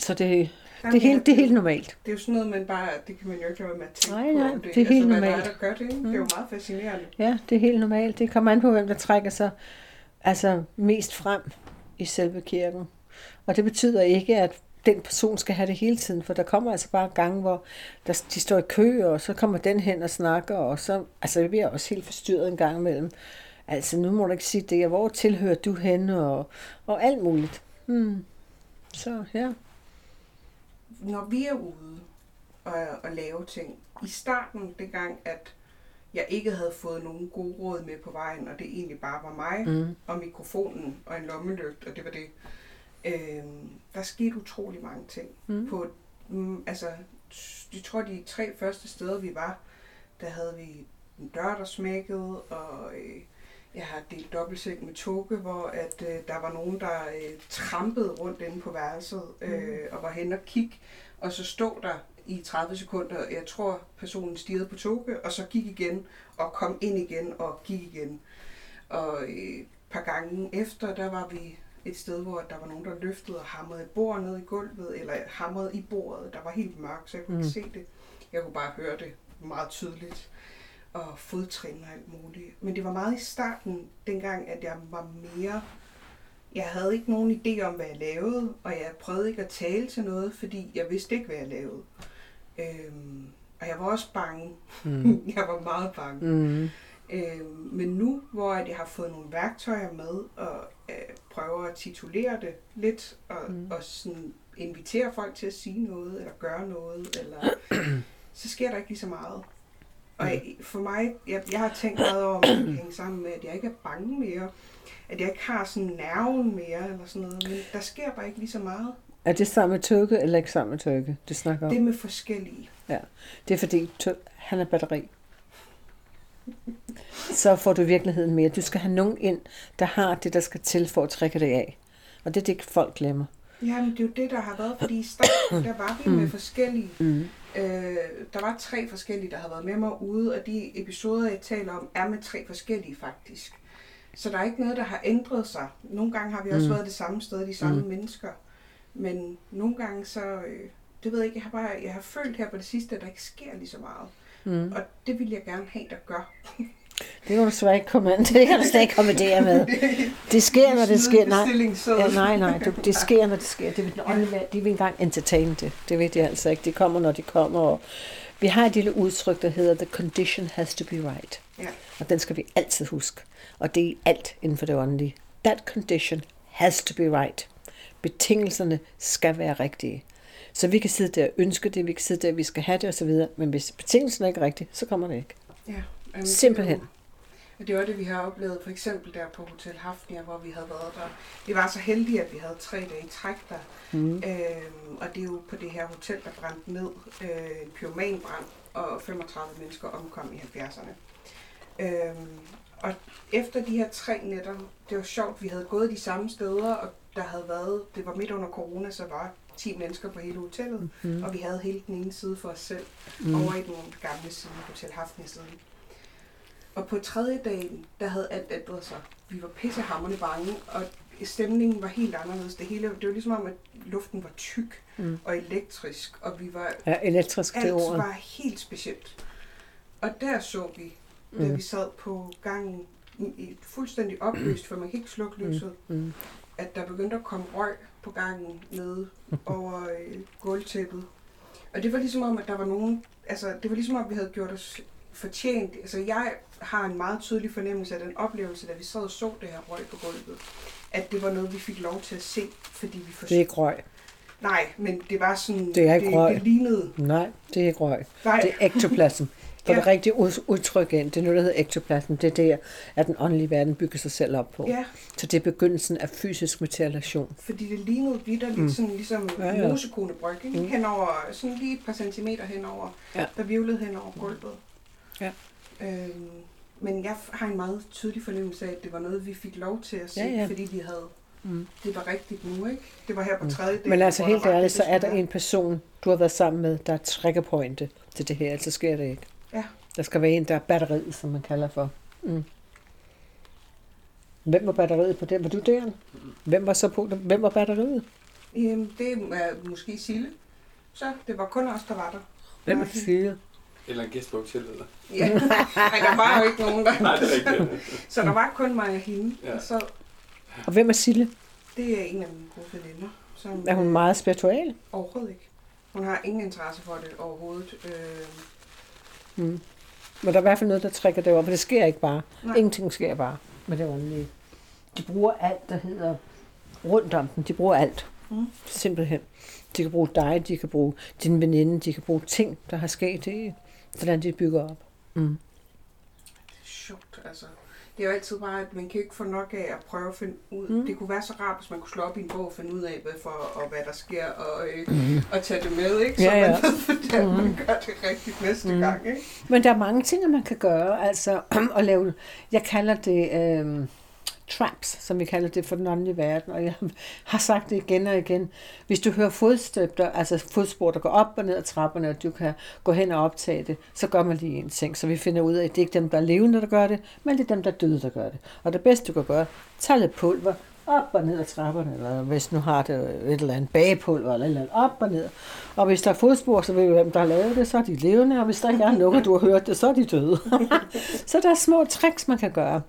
Så det, det, er, helt, det er helt normalt. Det er jo sådan noget, man bare, det kan man jo ikke lade være med at tænke Nej, på. nej, om det er helt altså, hvad normalt. der er, der gør det, ikke? Det er jo meget fascinerende. Ja, det er helt normalt. Det kommer an på, hvem der trækker sig altså, mest frem i selve kirken. Og det betyder ikke, at den person skal have det hele tiden, for der kommer altså bare gange, hvor der, de står i kø, og så kommer den hen og snakker, og så altså, jeg bliver også helt forstyrret en gang imellem. Altså, nu må du ikke sige det, hvor tilhører du henne, og, og alt muligt. Hmm. Så ja. Når vi er ude og, og lave ting, i starten, dengang, at jeg ikke havde fået nogen gode råd med på vejen, og det egentlig bare var mig Mm. og mikrofonen og en lommelygt, og det var det. Øhm, der skete utrolig mange ting. Mm. På, mm, altså, jeg tror, de tre første steder, vi var, der havde vi en dør, der smækkede, og øh, jeg har delt dobbeltseng med Toge, hvor at, øh, der var nogen, der øh, trampede rundt inde på værelset, øh, og var hen og kigge, og så stod der i 30 sekunder, jeg tror personen stirrede på Toge, og så gik igen, og kom ind igen, og gik igen. Og øh, et par gange efter, der var vi et sted, hvor der var nogen, der løftede og hamrede et bord ned i gulvet, eller hamrede i bordet. Der var helt mørkt, så jeg kunne Mm. ikke se det. Jeg kunne bare høre det meget tydeligt. Og fodtrin og alt muligt. Men det var meget i starten, dengang, at jeg var mere... Jeg havde ikke nogen idé om, hvad jeg lavede, og jeg prøvede ikke at tale til noget, fordi jeg vidste ikke, hvad jeg lavede. Øhm, og jeg var også bange. Mm. jeg var meget bange. Mm. Øh, men nu, hvor jeg har fået nogle værktøjer med, og øh, prøver at titulere det lidt, og, mm. og sådan invitere folk til at sige noget, eller gøre noget, eller, så sker der ikke lige så meget. Og jeg, for mig, jeg, jeg har tænkt meget over, om det sammen med, at jeg ikke er bange mere, at jeg ikke har sådan nerven mere, eller sådan noget, men der sker bare ikke lige så meget. Er det sammen med Tøkke, eller ikke sammen med Tøkke, det snakker om? Det er med forskellige. Det er fordi, Tø- han er batteri. Så får du virkeligheden mere. Du skal have nogen ind, der har det, der skal til for at trække dig af. Og det er det, folk glemmer. Jamen, det er jo det, der har været, fordi i starten, der var vi med forskellige. Mm. Øh, der var tre forskellige, der har været med mig ude, og de episoder, jeg taler om, er med tre forskellige faktisk. Så der er ikke noget, der har ændret sig. Nogle gange har vi også Mm. været det samme sted, de samme Mm. mennesker. Men nogle gange så, øh, det ved jeg ikke, jeg har bare, jeg har følt her på det sidste, at der ikke sker lige så meget. Mm. Og det vil jeg gerne have, der gør. Det kan du slet ikke komme ind. Det kan du slet ikke kommentere med. Det sker, når det sker. Nej, ja, nej, nej. Det, det sker, når det sker. Det vil, de, vil, ikke engang entertain det. Det ved de altså ikke. De kommer, når de kommer. Og vi har et lille udtryk, der hedder, the condition has to be right. Ja. Og den skal vi altid huske. Og det er alt inden for det åndelige. That condition has to be right. Betingelserne skal være rigtige. Så vi kan sidde der og ønske det, vi kan sidde der, vi skal have det osv. Men hvis betingelserne ikke er rigtige, så kommer det ikke. Ja, jamen, Simpelthen. Og det var det, vi har oplevet, for eksempel der på Hotel Hafnia, hvor vi havde været der. Vi var så heldige, at vi havde tre dage i træk der. Mm. Øhm, og det er jo på det her hotel, der brændte ned. Øh, en pyromanbrand, og 35 mennesker omkom i 70'erne. Øhm, og efter de her tre nætter, det var sjovt, vi havde gået de samme steder, og der havde været, det var midt under corona, så var 10 mennesker på hele hotellet, Mm. og vi havde hele den ene side for os selv, mm. over i den gamle side, Hotel Hafnia siden. Og på tredje dagen, der havde alt ændret sig. Vi var pissehammerende bange, og stemningen var helt anderledes. Det hele, det var ligesom om, at luften var tyk Mm. og elektrisk, og vi var, Ja, elektrisk det alt er ordet. var helt specielt. Og der så vi, da Mm. vi sad på gangen, i fuldstændig opløst, for man kan ikke slukke lyset, Mm. at der begyndte at komme røg på gangen nede over øh, gulvtæppet. Og det var ligesom om, at der var nogen, altså det var ligesom om, vi havde gjort os fortjent. Altså jeg har en meget tydelig fornemmelse af den oplevelse, da vi sad og så det her røg på gulvet, at det var noget, vi fik lov til at se, fordi vi Det er forstod. ikke røg. Nej, men det var sådan, Det er ikke det, røg. det lignede. Nej, det er ikke røg. Nej, Det er ektoplasm. For Ja. det rigtige ud- udtryk ind, det er noget, der hedder ektoplasm. Det er der, at den åndelige verden bygger sig selv op på. ja, Så det er begyndelsen af fysisk materialisation. fordi det lignede vidderligt, Mm. sådan ligesom Ja, ja, mosekonebryg, ikke? Mm. Henover, sådan lige et par centimeter henover, Ja. der virvlede hen over gulvet. Ja. Øhm, men jeg har en meget tydelig fornemmelse af, at det var noget, vi fik lov til at se, Ja, ja. fordi vi havde, Mm. det var rigtigt nu, ikke? Det var her på Mm. tredje dag. Men altså helt ærligt, så er der en person, du har været sammen med, der er triggerpointe til det her, ellers så sker det ikke. Ja. Der skal være en, der er batteriet, som man kalder for. Mm. Hvem var batteriet på det? Var du der? Hvem var så på det? Hvem var batteriet? Jamen, det er måske Sille. Så det var kun os, der var der. Hvem er. Sille? Eller en gæst på hotellet. Eller? Ja, men der var jo ikke nogen der. Nej, det er rigtigt. Så der var kun mig og hende. Ja. Ja. Så Og hvem er Sille? det er en af mine gode veninder. Som, Er hun meget spirituel? Overhovedet ikke. Hun har ingen interesse for det overhovedet. Øh, Mm. Men der er i hvert fald noget, der trækker det op, for det sker ikke bare. Nej. Ingenting sker bare med det åndelige. De bruger alt, der hedder rundt om dem. De bruger alt. Mm. Simpelthen. De kan bruge dig, de kan bruge din veninde, de kan bruge ting, der har sket i, hvordan de bygger op. Mm. det er sjovt, altså. Det er jo altid bare, at man kan ikke få nok af at prøve at finde ud. Mm. Det kunne være så rart, hvis man kunne slå op i en bog og finde ud af, hvad, for, og hvad der sker, og, øh, mm. og tage det med, ikke? Så Ja, ja. man ved, hvordan Mm. man gør det rigtigt næste mm. gang, ikke? Men der er mange ting, man kan gøre. Altså at lave, jeg kalder det øh, traps, som vi kalder det for den åndelige verden. Og jeg har sagt det igen og igen. Hvis du hører fodstøbter, altså fodspor, der går op og ned ad trapperne, og du kan gå hen og optage det, så gør man lige en ting. Så vi finder ud af, at det er ikke dem, der er levende, der gør det, men det er dem, der er døde, der gør det. Og det bedste, du kan gøre, tag lidt pulver, op og ned ad trapperne, eller hvis du nu har det et eller andet bagepulver, eller et eller andet, op og ned. Og hvis der er fodspor, så ved vi, hvem der har lavet det, så er de levende, og hvis der ikke er nogen, du har hørt det, så er de døde. så der er små tricks, man kan gøre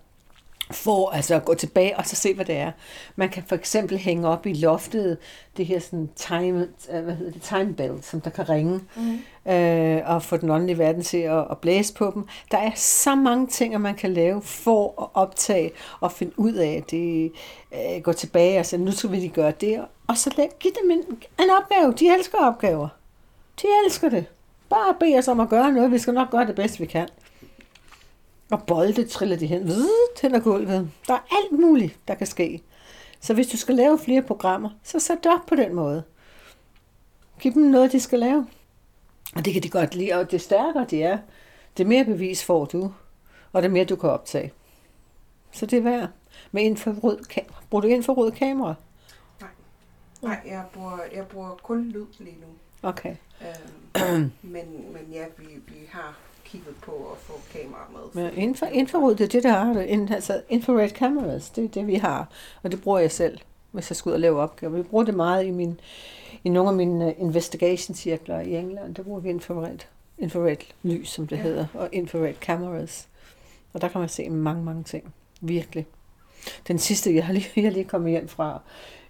for altså at gå tilbage og så se, hvad det er. Man kan for eksempel hænge op i loftet det her sådan time, øh, hvad hedder det, time bell, som der kan ringe, Mm. øh, og få den åndelige verden til at, at blæse på dem. Der er så mange ting, man kan lave for at optage og finde ud af, at det øh, går tilbage og sige, nu skal vi lige gøre det. Og så lad, giv dem en, en opgave. De elsker opgaver. De elsker det. Bare bed os om at gøre noget. Vi skal nok gøre det bedst, vi kan. Og bolde triller de hen, ad gulvet. Der er alt muligt, der kan ske. Så hvis du skal lave flere programmer, så sæt det op på den måde. Giv dem noget, de skal lave. Og det kan de godt lide, og det stærkere de er, det mere bevis får du, og det mere du kan optage. Så det er værd. Med infrarød kamera. Bruger du infrarød kamera? Nej, jeg bruger, jeg bruger kun lyd lige nu. Okay. Øhm, men, men ja, vi, vi har kigget på at få kamera med. Men infra, infrarød, det er det, der det. In, altså infrared cameras, det er det, vi har. Og det bruger jeg selv, hvis jeg skal ud og lave opgaver. Vi bruger det meget i, min, i nogle af mine øh, investigation cirkler i England. Der bruger vi infrared, infrared lys, som det Ja. hedder, og infrared cameras. Og der kan man se mange, mange ting. Virkelig. Den sidste, jeg har lige, jeg er lige kommet hjem fra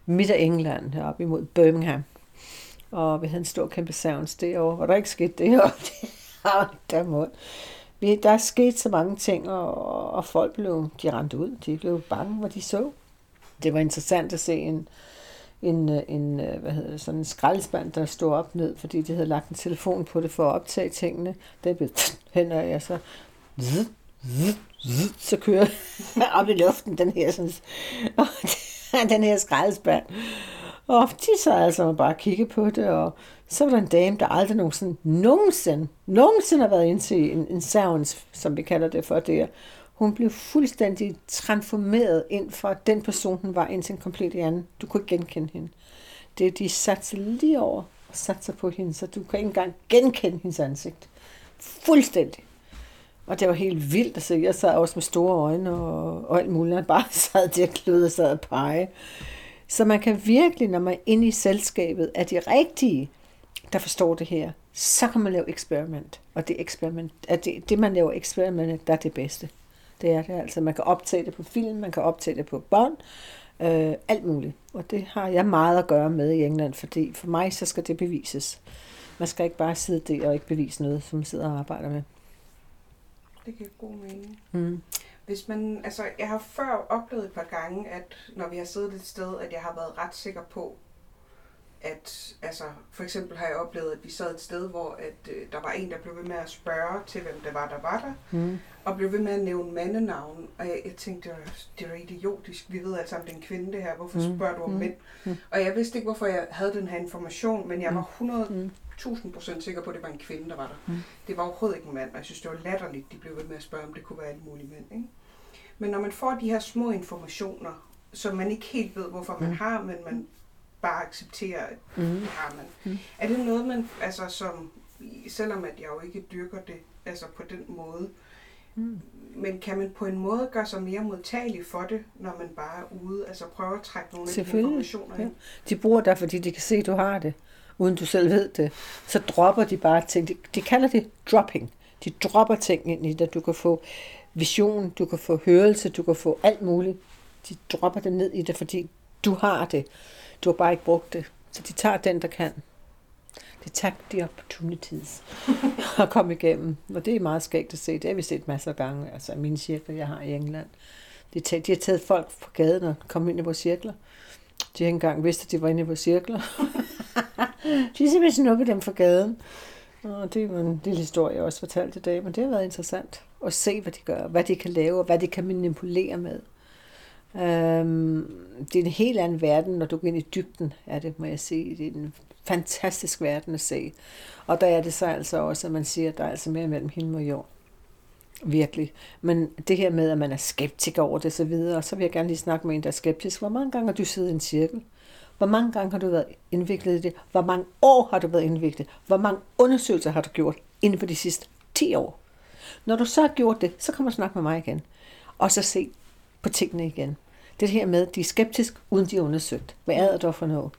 midt af England, heroppe imod Birmingham. Og vi havde en stor kæmpe sounds derovre, hvor der ikke skete det heroppe. der må. Vi, der skete så mange ting, og, og folk blev, de rendte ud, de blev bange, hvad de så. Det var interessant at se en, en, en hvad hedder det, sådan en skraldespand, der stod op ned, fordi de havde lagt en telefon på det for at optage tingene. Den blev hen, og jeg så, zzz, zzz, zzz, så kører op i luften den her, sådan, den her skraldespand. Og de så altså bare kigge på det, og så var der en dame, der aldrig nogensinde, nogensinde, nogensinde har været ind til en, en sounds, som vi kalder det for der. Hun blev fuldstændig transformeret ind fra den person, hun var, ind til en komplet anden. Du kunne ikke genkende hende. Det, de satte lige over og satte sig på hende, så du kan ikke engang genkende hendes ansigt. Fuldstændig. Og det var helt vildt at se. Jeg sad også med store øjne og, og alt muligt. Jeg bare sad der kløede og sad og pege. Så man kan virkelig, når man er inde i selskabet, er de rigtige, der forstår det her, så kan man lave eksperiment. Og det, eksperiment, at det, det man laver eksperiment, der er det bedste. Det er det altså. Man kan optage det på film, man kan optage det på bånd, øh, alt muligt. Og det har jeg meget at gøre med i England, fordi for mig så skal det bevises. Man skal ikke bare sidde der og ikke bevise noget, som man sidder og arbejder med. Det giver god mening. Mm. Hvis man, altså, jeg har før oplevet et par gange, at når vi har siddet et sted, at jeg har været ret sikker på, at, altså, for eksempel har jeg oplevet, at vi sad et sted, hvor at, øh, der var en, der blev ved med at spørge til, hvem det var, der var der, Mm. og blev ved med at nævne mandenavn, og jeg, jeg tænkte, det var, det var idiotisk, vi ved alle sammen, det er en kvinde det her, hvorfor Mm. spørger du om Mm. mænd? Mm. Og jeg vidste ikke, hvorfor jeg havde den her information, men jeg var 100 Mm. 1000% sikker på, at det var en kvinde, der var der. Mm. Det var overhovedet ikke en mand, og jeg synes, det var latterligt, de blev ved med at spørge, om det kunne være alle mulige mænd. Ikke? Men når man får de her små informationer, som man ikke helt ved, hvorfor man Mm. har, men man bare accepterer, at Mm. det har man. Mm. Er det noget, man, altså som, selvom at jeg jo ikke dyrker det, altså på den måde, Mm. men kan man på en måde gøre sig mere modtagelig for det, når man bare er ude, altså prøve at trække nogle af de informationer ind? De bruger dig, fordi de kan se, at du har det, uden du selv ved det. Så dropper de bare ting. De, de kalder det dropping. De dropper ting ind i dig. Du kan få vision, du kan få hørelse, du kan få alt muligt. De dropper det ned i det, fordi du har det. Du har bare ikke brugt det. Så de tager den, der kan. De tager de opportunities at komme igennem. Og det er meget skægt at se. Det har vi set masser af gange. Altså mine cirkler, jeg har i England. De, tager, de har taget folk på gaden og kommet ind i vores cirkler. De har ikke engang vidst, at de var inde i vores cirkler. de har simpelthen snuppet dem fra gaden. Og det er jo en lille historie, jeg også fortalte i dag, men det har været interessant at se, hvad de gør, hvad de kan lave, og hvad de kan manipulere med. Øhm, det er en helt anden verden, når du går ind i dybden af det, må jeg sige. Det er en fantastisk verden at se. Og der er det så altså også, at man siger, at der er altså mere mellem himmel og jord. Virkelig. Men det her med, at man er skeptiker over det, så videre, så vil jeg gerne lige snakke med en, der er skeptisk. Hvor mange gange har du siddet i en cirkel? Hvor mange gange har du været indviklet i det? Hvor mange år har du været indviklet? Hvor mange undersøgelser har du gjort inden for de sidste 10 år? Når du så har gjort det, så kommer du snakke med mig igen. Og så se på tingene igen. Det her med, at de er skeptisk, uden de er undersøgt. Hvad er det dog for noget?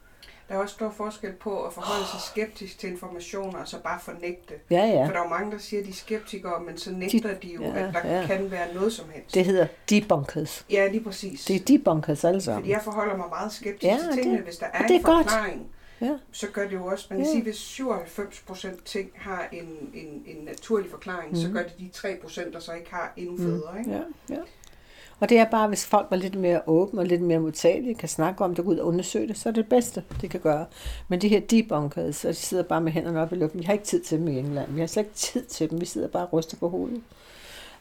Der er også stor forskel på at forholde sig skeptisk til informationer, og så bare fornægte. Ja, ja. For der er jo mange, der siger, at de er skeptikere, men så nægter de jo, ja, at der ja. kan være noget som helst. Det hedder debunkers. Ja, lige præcis. Det er debunkers alle sammen. Fordi jeg forholder mig meget skeptisk Ja, til tingene. det- Hvis der er, det er en godt. forklaring, Ja. så gør det jo også, man kan Ja. sige, hvis 97% ting har en, en, en naturlig forklaring, mm. så Mhm. gør det de 3%, der så ikke har endnu federe. Ikke? Ja, ja. Og det er bare, hvis folk var lidt mere åbne og lidt mere modtagelige, kan snakke om det, gå ud og undersøge det, så er det det bedste, det kan gøre. Men de her debunkers, så de sidder bare med hænderne op i luften. Vi har ikke tid til dem i England. Vi har slet ikke tid til dem. Vi sidder bare og ryster på hovedet.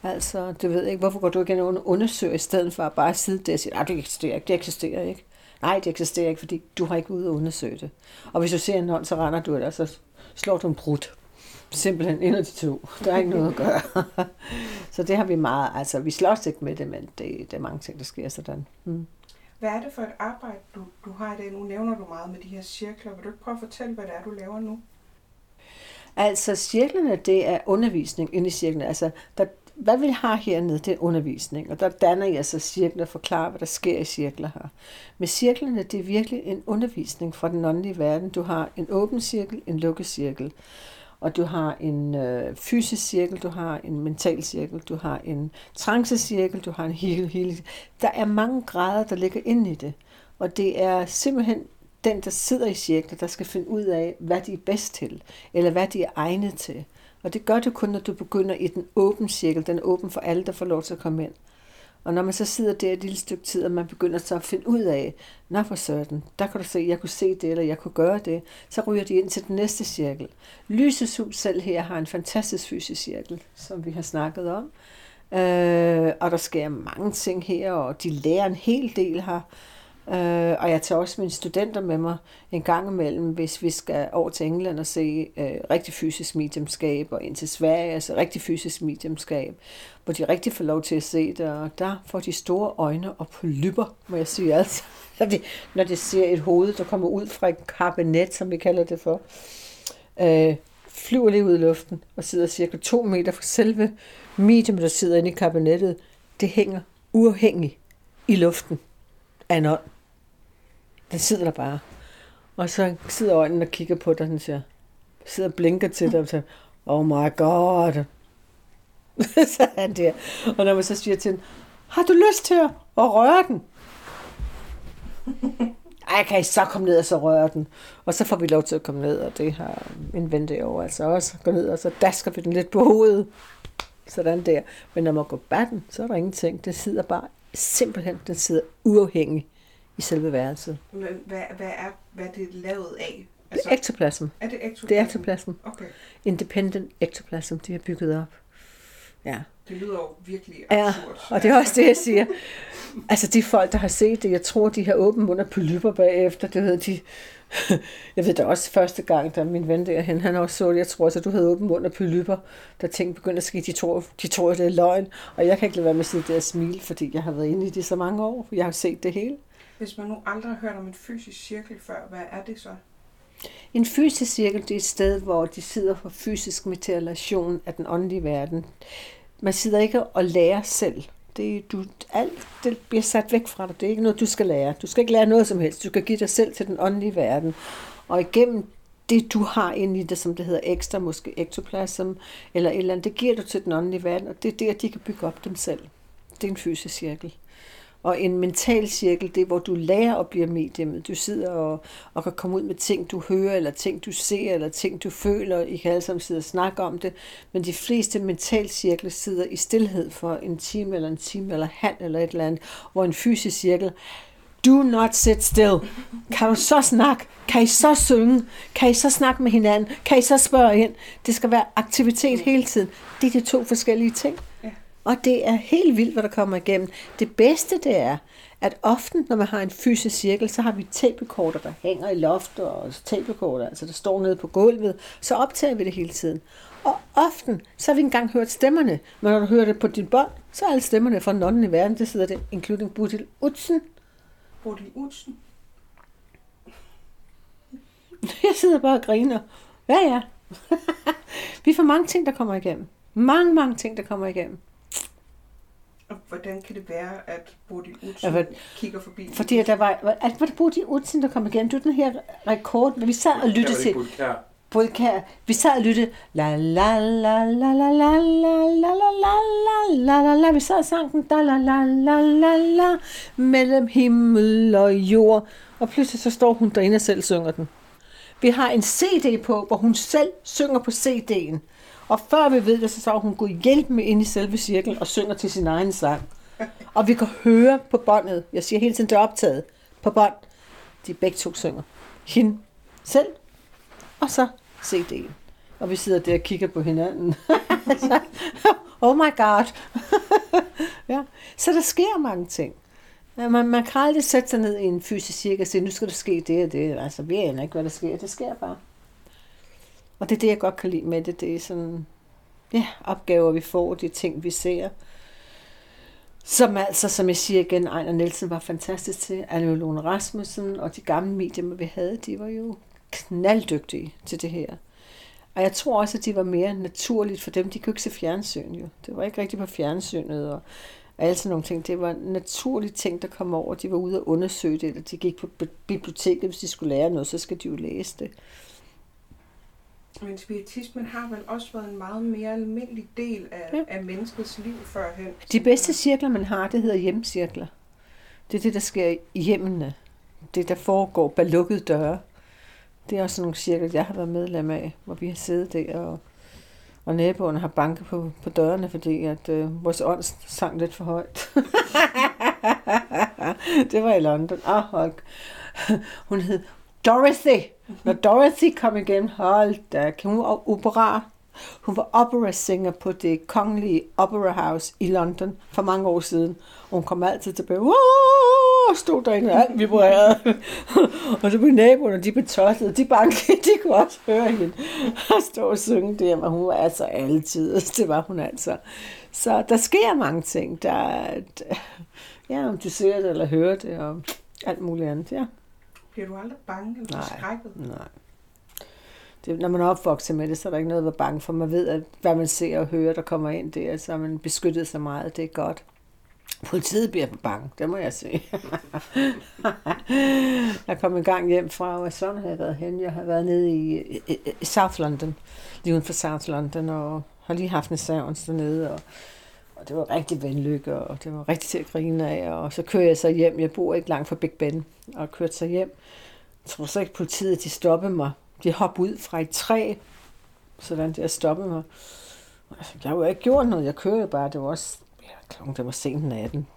Altså, du ved ikke, hvorfor går du ikke ind og undersøger, i stedet for at bare sidde der og sige, at det eksisterer ikke, det eksisterer ikke. Nej, det eksisterer ikke, fordi du har ikke ude og undersøge det. Og hvis du ser en hånd, så render du der, så slår du en brud. Simpelthen en af de to. Der er ikke noget at gøre. så det har vi meget, altså vi slås ikke med det, men det, det er mange ting, der sker sådan. Mm. Hvad er det for et arbejde, du, du har i dag? Nu nævner du meget med de her cirkler. Vil du ikke prøve at fortælle, hvad det er, du laver nu? Altså cirklerne, det er undervisning inde i cirklerne. Altså, der, hvad vi har hernede, det er undervisning, og der danner jeg så cirkler og forklarer, hvad der sker i cirkler her. Med cirklerne, det er virkelig en undervisning fra den åndelige verden. Du har en åben cirkel, en lukket cirkel, og du har en øh, fysisk cirkel, du har en mental cirkel, du har en trancecirkel, du har en hele, hele. Der er mange grader, der ligger inde i det, og det er simpelthen den, der sidder i cirklen, der skal finde ud af, hvad de er bedst til, eller hvad de er egnet til. Og det gør du kun, når du begynder i den åbne cirkel. Den er åben for alle, der får lov til at komme ind. Og når man så sidder der et lille stykke tid, og man begynder så at finde ud af, nå for sådan, der kan du se, jeg kunne se det, eller jeg kunne gøre det, så ryger de ind til den næste cirkel. Lysets hus selv her har en fantastisk fysisk cirkel, som vi har snakket om. Øh, og der sker mange ting her, og de lærer en hel del her. Øh, og jeg tager også mine studenter med mig en gang imellem, hvis vi skal over til England og se øh, rigtig fysisk mediumskab, og ind til Sverige, altså rigtig fysisk mediumskab, hvor de rigtig får lov til at se det, og der får de store øjne og polypper, må jeg sige altså. Når de, når de ser et hoved, der kommer ud fra et kabinet, som vi kalder det for, øh, flyver lige ud i luften og sidder cirka to meter fra selve medium, der sidder inde i kabinettet. Det hænger uafhængigt i luften af en ånd. Den sidder der bare. Og så sidder øjnene og kigger på dig, og siger, sidder og blinker til dig og siger, oh my god. så er han der. Og når man så siger til den, har du lyst til at røre den? Ej, kan I så komme ned og så røre den? Og så får vi lov til at komme ned, og det har min ven derovre altså også. Gå ned, og så dasker vi den lidt på hovedet. Sådan der. Men når man går batten, så er der ingenting. Det sidder bare simpelthen, den sidder uafhængig i selve værelset. Hvad, hvad, er, hvad er det lavet af? Altså, det er ektoplasm. Er det ektoplasm? Det er ektoplasm. Okay. Independent ektoplasm, de har bygget op. Ja. Det lyder jo virkelig Ja, absurd. og det er også det, jeg siger. Altså de folk, der har set det, jeg tror, de har åbent mund og polypper bagefter. Det ved de. Jeg ved da også første gang, da min ven derhen, han også så det, jeg tror at du havde åbent mund og polypper, da ting begyndte at ske, de tror, de tror, det er løgn. Og jeg kan ikke lade være med at sidde der og smile, fordi jeg har været inde i det så mange år. Jeg har set det hele. Hvis man nu aldrig har hørt om en fysisk cirkel før, hvad er det så? En fysisk cirkel, det er et sted, hvor de sidder for fysisk materialisation af den åndelige verden. Man sidder ikke og lærer selv. Det, du, alt det bliver sat væk fra dig. Det er ikke noget, du skal lære. Du skal ikke lære noget som helst. Du skal give dig selv til den åndelige verden. Og igennem det, du har inde i det, som det hedder ekstra, måske ektoplasm, eller et eller andet, det giver du til den åndelige verden, og det er der, de kan bygge op dem selv. Det er en fysisk cirkel. Og en mental cirkel, det er, hvor du lærer at blive mediumet. Du sidder og, og kan komme ud med ting, du hører, eller ting, du ser, eller ting, du føler. I kan alle sammen sidde og snakke om det. Men de fleste mental cirkler sidder i stillhed for en time, eller en time, eller halv, eller et eller andet. Hvor en fysisk cirkel, do not sit still. Kan du så snakke? Kan I så synge? Kan I så snakke med hinanden? Kan I så spørge ind? Det skal være aktivitet hele tiden. Det er de to forskellige ting. Og det er helt vildt, hvad der kommer igennem. Det bedste det er, at ofte, når man har en fysisk cirkel, så har vi tapekorter, der hænger i loftet, og tapekorter, altså der står nede på gulvet, så optager vi det hele tiden. Og ofte, så har vi engang hørt stemmerne, men når du hører det på dit bånd, så er alle stemmerne fra den ånden i verden, det sidder det, including Budil Utsen. Bodil Utsen? Jeg sidder bare og griner. Ja, ja. vi får mange ting, der kommer igennem. Mange, mange ting, der kommer igennem. Og hvordan kan det være, at Bodil Utsen Ja, for- kigger forbi? Fordi der var, at, var det Budil Utsen, der kom igennem? Du den her rekord, vi sad og lyttede til. Både kan, vi sad og lyttede, la la la la la la la la la la la la la la, vi sad og sang den, da la la la la la, mellem himmel og jord, og pludselig så står hun derinde og selv synger den. Vi har en CD på, hvor hun selv synger på CD'en, og før vi ved det, så står hun gået hjælp med ind i selve cirklen og synger til sin egen sang. Og vi kan høre på båndet, jeg siger hele tiden, det er optaget, på bånd, de begge to synger. Hende selv, og så CD'en. Og vi sidder der og kigger på hinanden. Oh my god. ja. Så der sker mange ting. Man, man kan aldrig sætte sig ned i en fysisk cirkel og sige, nu skal der ske det og det. Altså, vi aner ikke, hvad der sker. Det sker bare. Og det er det, jeg godt kan lide med det. Det er sådan, ja, opgaver, vi får, de ting, vi ser. Som altså, som jeg siger igen, Ejner Nielsen var fantastisk til. Anne Lone Rasmussen og de gamle medier, vi havde, de var jo knalddygtige til det her. Og jeg tror også, at de var mere naturligt for dem. De kunne ikke se fjernsyn jo. Det var ikke rigtigt på fjernsynet og alle sådan nogle ting. Det var naturligt ting, der kom over. De var ude og undersøge det, eller de gik på biblioteket, hvis de skulle lære noget, så skal de jo læse det. Men spiritismen har vel også været en meget mere almindelig del af, ja. af menneskets liv førhen. De bedste cirkler, man har, det hedder hjemcirkler. Det er det, der sker i hjemmene. Det, der foregår bag lukkede døre. Det er også nogle cirkler, jeg har været medlem af, hvor vi har siddet der, og, og naboerne har banket på, på dørene, fordi at øh, vores ånd sang lidt for højt. det var i London. Ah, hold. Hun hed Dorothy. Når Dorothy kom igen, hold da, kan hun var opera. Hun var opera singer på det kongelige Opera House i London for mange år siden. Og hun kom altid tilbage. og stod derinde, og alt vibrerede. og så blev naboerne, de blev tosset, de bankede, de kunne også høre hende og stå og synge det, men hun var altså altid, det var hun altså. Så der sker mange ting, der, ja, om du ser det eller hører det, og alt muligt andet, ja. Bliver du aldrig bange eller nej, skrækket? Nej. Det, når man er opvokset med det, så er der ikke noget at være bange for. Man ved, at hvad man ser og hører, der kommer ind der, så er man beskyttet så meget. Det er godt. Politiet bliver bange, det må jeg sige. jeg kom en gang hjem fra, og sådan har jeg været hen. Jeg har været nede i, i, i South London, lige uden for South London, og har lige haft en savns dernede, og, og det var rigtig venlykke, og det var rigtig til at grine af, og så kører jeg så hjem. Jeg bor ikke langt fra Big Ben, og kørte så hjem. Jeg tror så ikke, politiet de stoppede mig. De hoppede ud fra et træ, sådan der stoppede mig. Jeg har jo ikke gjort noget, jeg kører bare. Det var også klokken det var sent natten.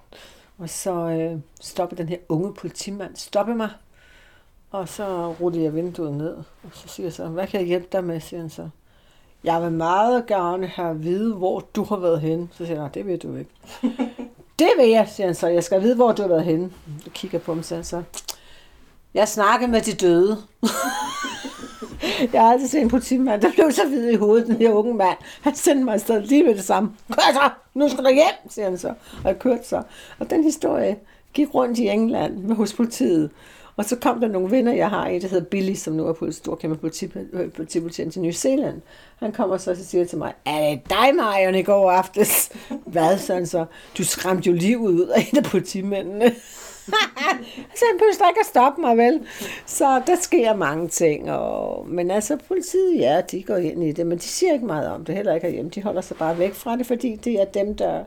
Og så øh, stoppede den her unge politimand, stoppe mig. Og så rullede jeg vinduet ned, og så siger jeg så, hvad kan jeg hjælpe dig med, siger han så. Jeg vil meget gerne have at vide, hvor du har været henne. Så siger jeg, det ved du ikke. det vil jeg, siger han så. Jeg skal vide, hvor du har været henne. Jeg kigger på ham, siger han så. Jeg snakker med de døde. jeg har aldrig set en politimand, der blev så hvid i hovedet, den her unge mand. Han sendte mig afsted lige med det samme. Kør så! Nu skal du hjem, siger han så. Og jeg kørte så. Og den historie gik rundt i England med hos politiet. Og så kom der nogle venner, jeg har, en der hedder Billy, som nu er på stor kæmpe øh, politibetjent til New Zealand. Han kommer så og siger til mig, er det dig, Marion, i går aftes? Hvad, sådan så? Du skræmte jo livet ud af en af politimændene. så han behøver ikke at stoppe mig, vel? Så der sker mange ting. Og, men altså, politiet, ja, de går ind i det, men de siger ikke meget om det, heller ikke herhjemme. De holder sig bare væk fra det, fordi det er dem, der,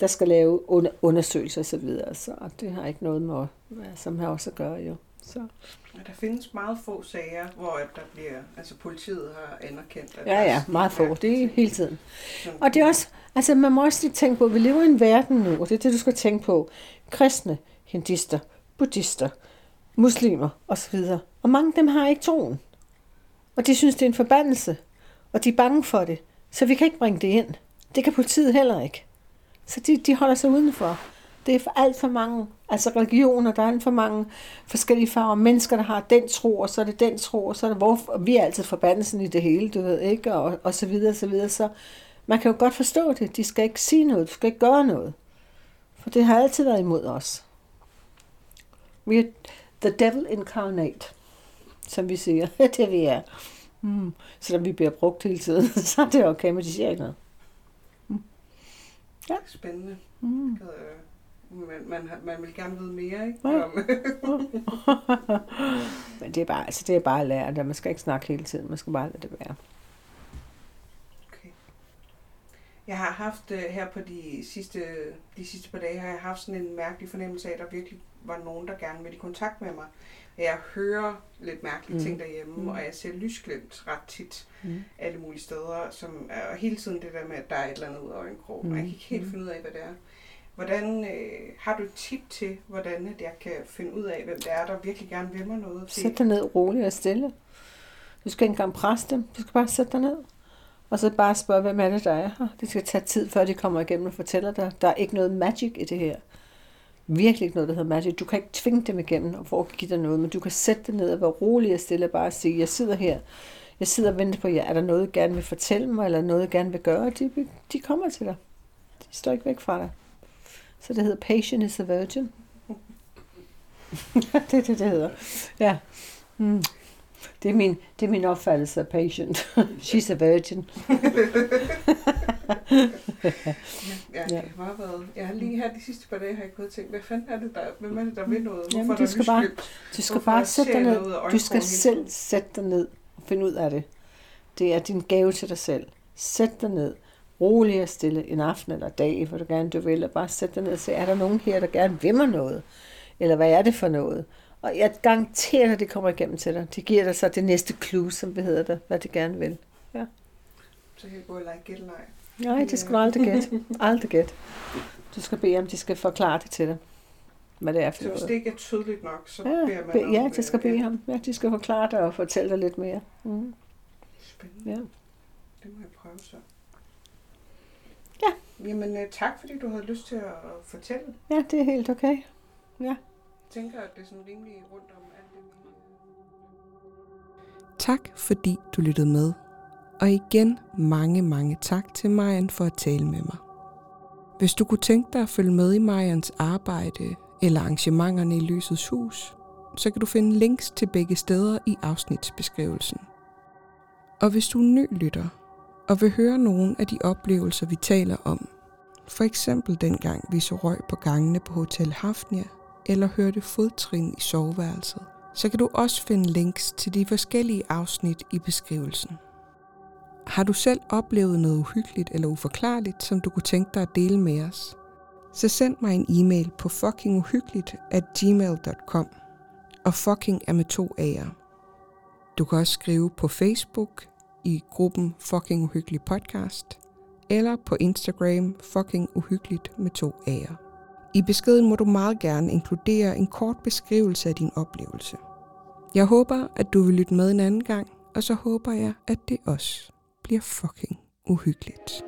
der skal lave under, undersøgelser osv. Så, videre. så det har ikke noget med, som har også at gøre, jo. Så. Der findes meget få sager, hvor der bliver, altså politiet har anerkendt. At ja, ja, meget få. Det er hele tiden. Og det er også, altså man må også lige tænke på, at vi lever i en verden nu, og det er det, du skal tænke på. Kristne, hindister, buddhister, muslimer osv. Og mange af dem har ikke troen. Og de synes, det er en forbandelse. Og de er bange for det. Så vi kan ikke bringe det ind. Det kan politiet heller ikke. Så de, de holder sig udenfor. Det er for alt for mange, altså religioner, der er alt for mange forskellige farver. Mennesker, der har den tro, og så er det den tro, og så er det, hvor vi er altid forbandelsen i det hele, du ved, ikke? Og, og så videre, og så videre. Så man kan jo godt forstå det. De skal ikke sige noget, de skal ikke gøre noget. For det har altid været imod os. Vi er the devil incarnate, som vi siger. det vi er. Mm. Selvom vi bliver brugt hele tiden, så er det okay, men de siger ikke noget. Mm. Ja. Spændende. Mm. Man, man, man vil gerne vide mere, ikke? Ja. men det er bare, altså det er bare at lære det. Man skal ikke snakke hele tiden. Man skal bare lade det være. Okay. Jeg har haft uh, her på de sidste, de sidste par dage, har jeg haft sådan en mærkelig fornemmelse af, at der virkelig var nogen, der gerne ville i kontakt med mig. Jeg hører lidt mærkelige mm. ting derhjemme, mm. og jeg ser lysglimt ret tit mm. alle mulige steder, som er hele tiden det der med, at der er et eller andet ud af øjenkrogen, mm. og jeg kan ikke helt mm. finde ud af, hvad det er. Hvordan øh, har du et tip til, hvordan at jeg kan finde ud af, hvem det er, der virkelig gerne vil mig noget? Sæt dig ned roligt og stille. Du skal ikke engang presse dem. Du skal bare sætte dig ned. Og så bare spørge, hvem er det, der er her. Det skal tage tid, før de kommer igennem og fortæller dig. Der er ikke noget magic i det her virkelig ikke noget, der hedder magic. Du kan ikke tvinge dem igennem og for at give dig noget, men du kan sætte dig ned og være rolig og stille og bare sige, jeg sidder her, jeg sidder og venter på jer. Er der noget, I gerne vil fortælle mig, eller noget, I gerne vil gøre? De, de kommer til dig. De står ikke væk fra dig. Så det hedder Patient is a Virgin. det er det, det hedder. Ja. Mm. Det, er min, det er min opfattelse af patient. She's a virgin. ja. Jeg, har været, jeg har lige her de sidste par dage har jeg gået tænkt, hvad fanden er det der, hvem er det, der vil noget? Hvorfor Jamen, du skal bare, du skal bare sætte dig ned. Du skal selv sætte dig ned og finde ud af det. Det er din gave til dig selv. Sæt dig ned. Rolig og stille en aften eller dag, hvor du gerne du vil, og bare sæt dig ned og se, er der nogen her, der gerne vil mig noget? Eller hvad er det for noget? Og jeg garanterer dig, det kommer igennem til dig. Det giver dig så det næste clue, som det hedder det, hvad det gerne vil. Så kan jeg gå og lege gættelej. Nej, det skal du aldrig gætte. Aldrig gætte. Du skal bede om, de skal forklare det til dig. Hvad det er for Så hvis det ikke er tydeligt nok, så Ja, beder man be, om... ja, øh, de skal bede ham. Ja, de skal forklare dig og fortælle dig lidt mere. Mm. Spændende. Ja. Det må jeg prøve så. Ja. Jamen, øh, tak fordi du havde lyst til at fortælle. ja, det er helt okay. Jeg tænker, at det er sådan rimelig rundt om alt det. Tak fordi du lyttede med. Og igen mange, mange tak til Marian for at tale med mig. Hvis du kunne tænke dig at følge med i Marians arbejde eller arrangementerne i Lysets Hus, så kan du finde links til begge steder i afsnitsbeskrivelsen. Og hvis du er ny lytter og vil høre nogle af de oplevelser, vi taler om, for eksempel dengang vi så røg på gangene på Hotel Hafnia, eller hørte fodtrin i soveværelset, så kan du også finde links til de forskellige afsnit i beskrivelsen. Har du selv oplevet noget uhyggeligt eller uforklarligt, som du kunne tænke dig at dele med os, så send mig en e-mail på fuckinguhyggeligt at gmail.com. Og fucking er med to A'er. Du kan også skrive på Facebook i gruppen Fucking Uhyggelig Podcast, eller på Instagram Fucking Uhyggeligt med to A'er. I beskeden må du meget gerne inkludere en kort beskrivelse af din oplevelse. Jeg håber, at du vil lytte med en anden gang, og så håber jeg, at det også bliver fucking uhyggeligt.